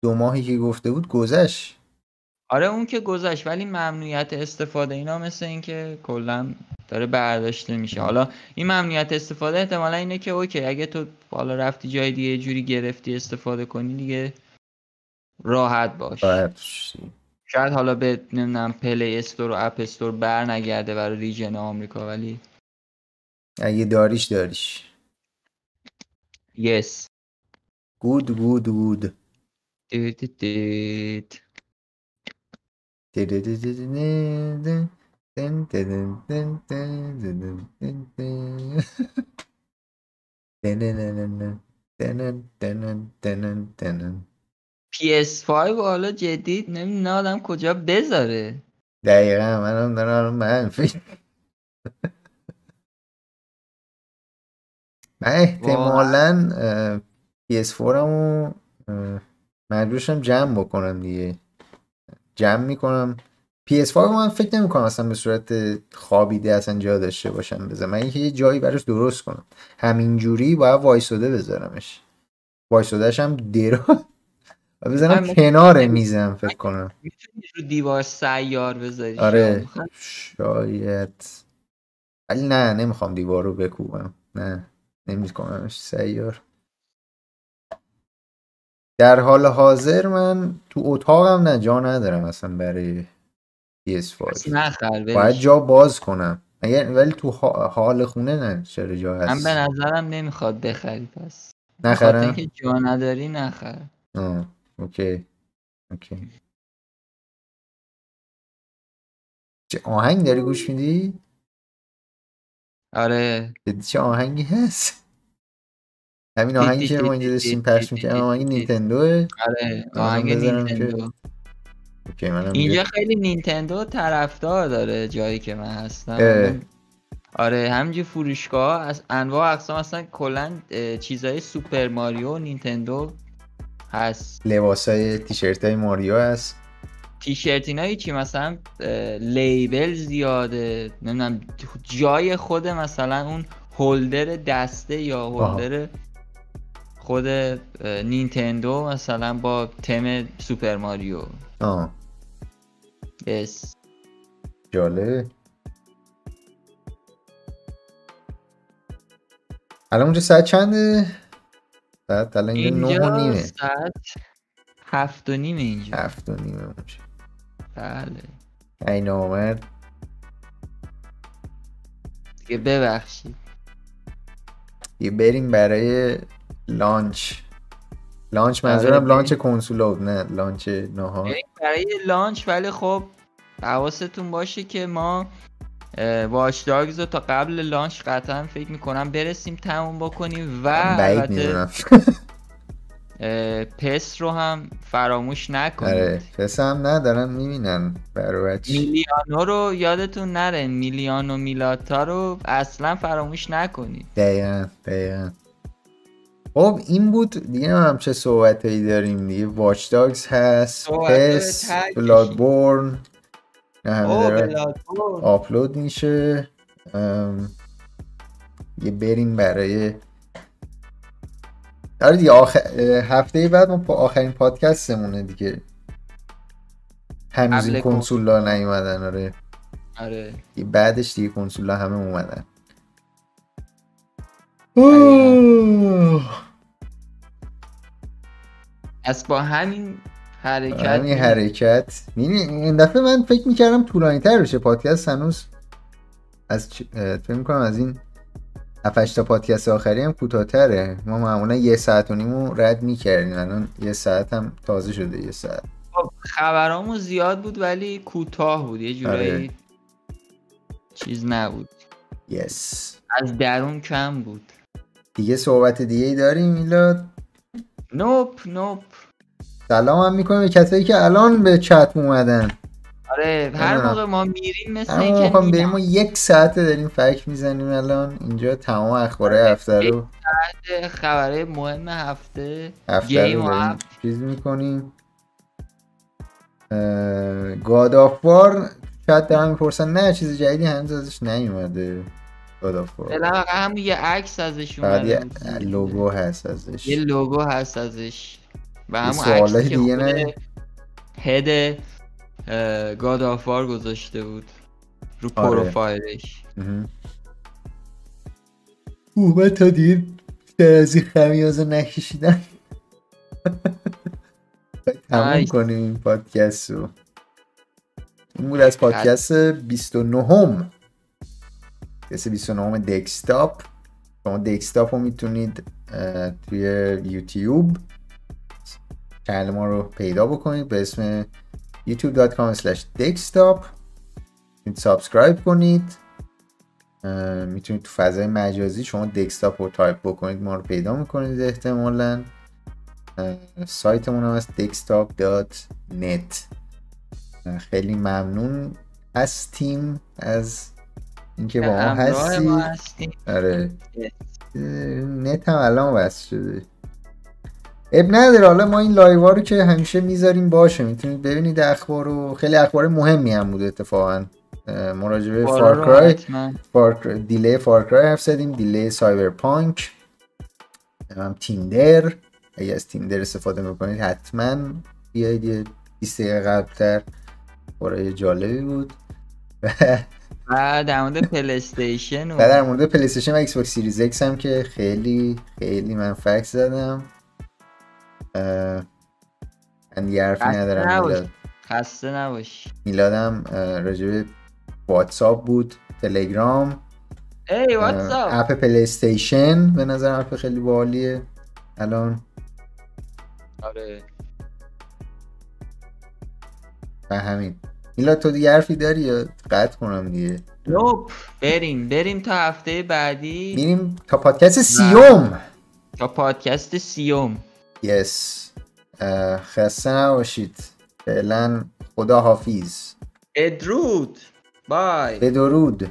دو ماهی که گفته بود گذشت. آره اون که گذشت ولی ممنوعیت استفاده اینا مثل اینکه کلا داره برداشته میشه. حالا این ممنوعیت استفاده احتمالا اینه که OK اگه تو حالا رفتی جای دیگه جوری گرفتی استفاده کنی دیگه راحت باش. باید شاید حالا به نمی‌دونم Play Store و App Store بر نگرده برای region آمریکا ولی اگه داریش داریش. yes good good good دید دید. PS5 حالا جدید نمی‌دونم آدم کجا بذاره. دقیقا منم دارم الان من احتمالا اه، PS4 همو مجبورشم جمع بکنم دیگه. جمع می‌کنم. PS5 رو من فکر نمی کنم اصلا به صورت خوابیده اصلا جا داشته باشم بذارم. من اینکه یه جایی براش درست کنم. همینجوری باید وایساده بذارمش. وایسادهش هم درا و من- کنار میزم فکر کنم. می‌تونی رو دیوار سیار بذاری آره. شاید. ولی نه نمی‌خوام دیوار رو بکوبم. نه نمیکنمش سیار. در حال حاضر من تو اتاقم نه جا ندارم اصلا برای PS5 پس نخر باید. جا باز کنم. اگر ولی تو حال خونه نه چرا جا من هست؟ به نظرم نمی‌خواد بخری پس. نخرم؟ اینکه جا نداری نخر. آه، OK OK چه آهنگ داری گوش میدی؟ آره. چه آهنگی هست؟ همین آهنگی که ما اینجا داشتیم پخش می‌کنیم آهنگ نیتندوه آره آهنگ Nintendo. OK منم اینجا خیلی نینتندو طرفدار داره جایی که من هستم. آره همینجور فروشگاه از انواع اقسام اصلا کلا چیزای سوپر ماریو نینتندو هست. لباسای تیشرت های ماریو هست. تیشرت اینا چی مثلا؟ لیبل زیاده. نمی‌دونم جای خود مثلا اون هولدر دسته یا هولدر خود نینتندو مثلا با تم سوپر ماریو. آه. یس جالبه. الان اونجا ساعت چنده؟ ساعت الان اینجا نه و اینجا نیمه. ساعت هفت و نیمه اینجا. هفت و نیمه اونجا بله. این آمد. دیگه ببخشید. یه بریم برای لانچ. لانچ منظورم لانچ بود نه لانچ بریم برای لانچ ولی خب حواستون باشه که ما واچ داگز رو تا قبل لانچ قطعا فکر می‌کنم برسیم تموم بکنیم و پس رو هم فراموش نکنید. آره پس هم ندارن می‌بینن بچه. میلیانو رو یادتون نره میلیانو میلاتا رو اصلا فراموش نکنید. دقیقا دقیقا. خب این بود دیگه هم چه صحبت هایی داریم دیگه. واچ داگز هست پس ته کشید. بلادبورن آپلود میشه. ام، یه بریم برای آره دیگه آخر... هفته بعد ما با آخرین پادکستمونه دیگه. هنوز کنسولا نیومدن آره. آره. بعدش دیگه کنسولا همه اومدن. از با همین حرکت همین حرکت. می‌بینی این دفعه من فکر می‌کردم طولانی تر بشه. پادکست هنوز از چ- فکر می‌کنم از این 7 تا پادکست آخری هم کوتاه‌تره. ما معمولا یه ساعت و نیم رو رد می‌کردیم. الان یه ساعت هم تازه شده یه ساعت. خب، خبرامون زیاد بود ولی کوتاه بود. یه جورایی آره. چیز نبود. یس از درون کم بود. دیگه صحبت دیگه ای داریم میلاد؟ نوپ نوپ سلام هم می‌کنیم به کسایی که الان به چت اومدن آره هر. موقع ما میریم مثل اینکه می‌خوام بریم. ما یک ساعته داریم فکر می‌زنیم الان اینجا تمام اخباره هفته رو خبره مهم هفته هفته گیم رو داریم. چیز می‌کنیم God of War شاید دارم می‌پرسن نه چیز جدیدی هنوز ازش نیومده God of War هم یه عکس ازش اومده یه. logo هست ازش یه logo هست ازش و همون عکسی که نه؟ هد God of War گذاشته بود رو آره. پروفایلش. اوه من تا از این خمیازه نکشیدم تموم. کنیم این پادکست رو این بود از پادکست 29 هم پادکست 29 دکستاپ شما دکستاپ رو می‌تونید توی یوتیوب چنل ما رو پیدا بکنید به اسم youtube.com slash desktop subscribe کنید. می‌تونید تو فضای مجازی شما دکستاپ رو تایپ بکنید. ما رو پیدا می‌کنید احتمالا. سایتمون هم هست desktop.net خیلی ممنون هستیم از اینکه با ما هستیم. آره. نت هم الان وصل شده. عیب نداره. حالا ما این live ا رو که همیشه می‌ذاریم باشه. می‌تونید ببینید اخبار رو. خیلی اخبار مهمی هم بود اتفاقا. رو Far Cry حتما فارک... delay Far Cry حرف زدیم. delay Cyberpunk. هم Tinder. اگه از Tinder استفاده می‌کنید حتما بیاید یه 20 دقیقه قبلتر. برای جالبی بود. و در مورد PlayStation و در مورد PlayStation و Xbox Series X هم که خیلی خیلی من حرف زدم. من دیگه حرفی ندارم نباش. میلاد. خسته نباشی میلادم به واتساپ بود تلگرام ای واتساپ. اپ PlayStation به نظر اپ خیلی باحالیه. الان. آره. و همین. میلاد تو دیگه حرفی داری یا قطع کنم دیگه؟ nope بریم. بریم تا هفته بعدی. میریم تا پادکست سیوم. تا پادکست سیوم. یس اه، خسته نباشید. فعلا خدا حافظ ادرود بای بدرود.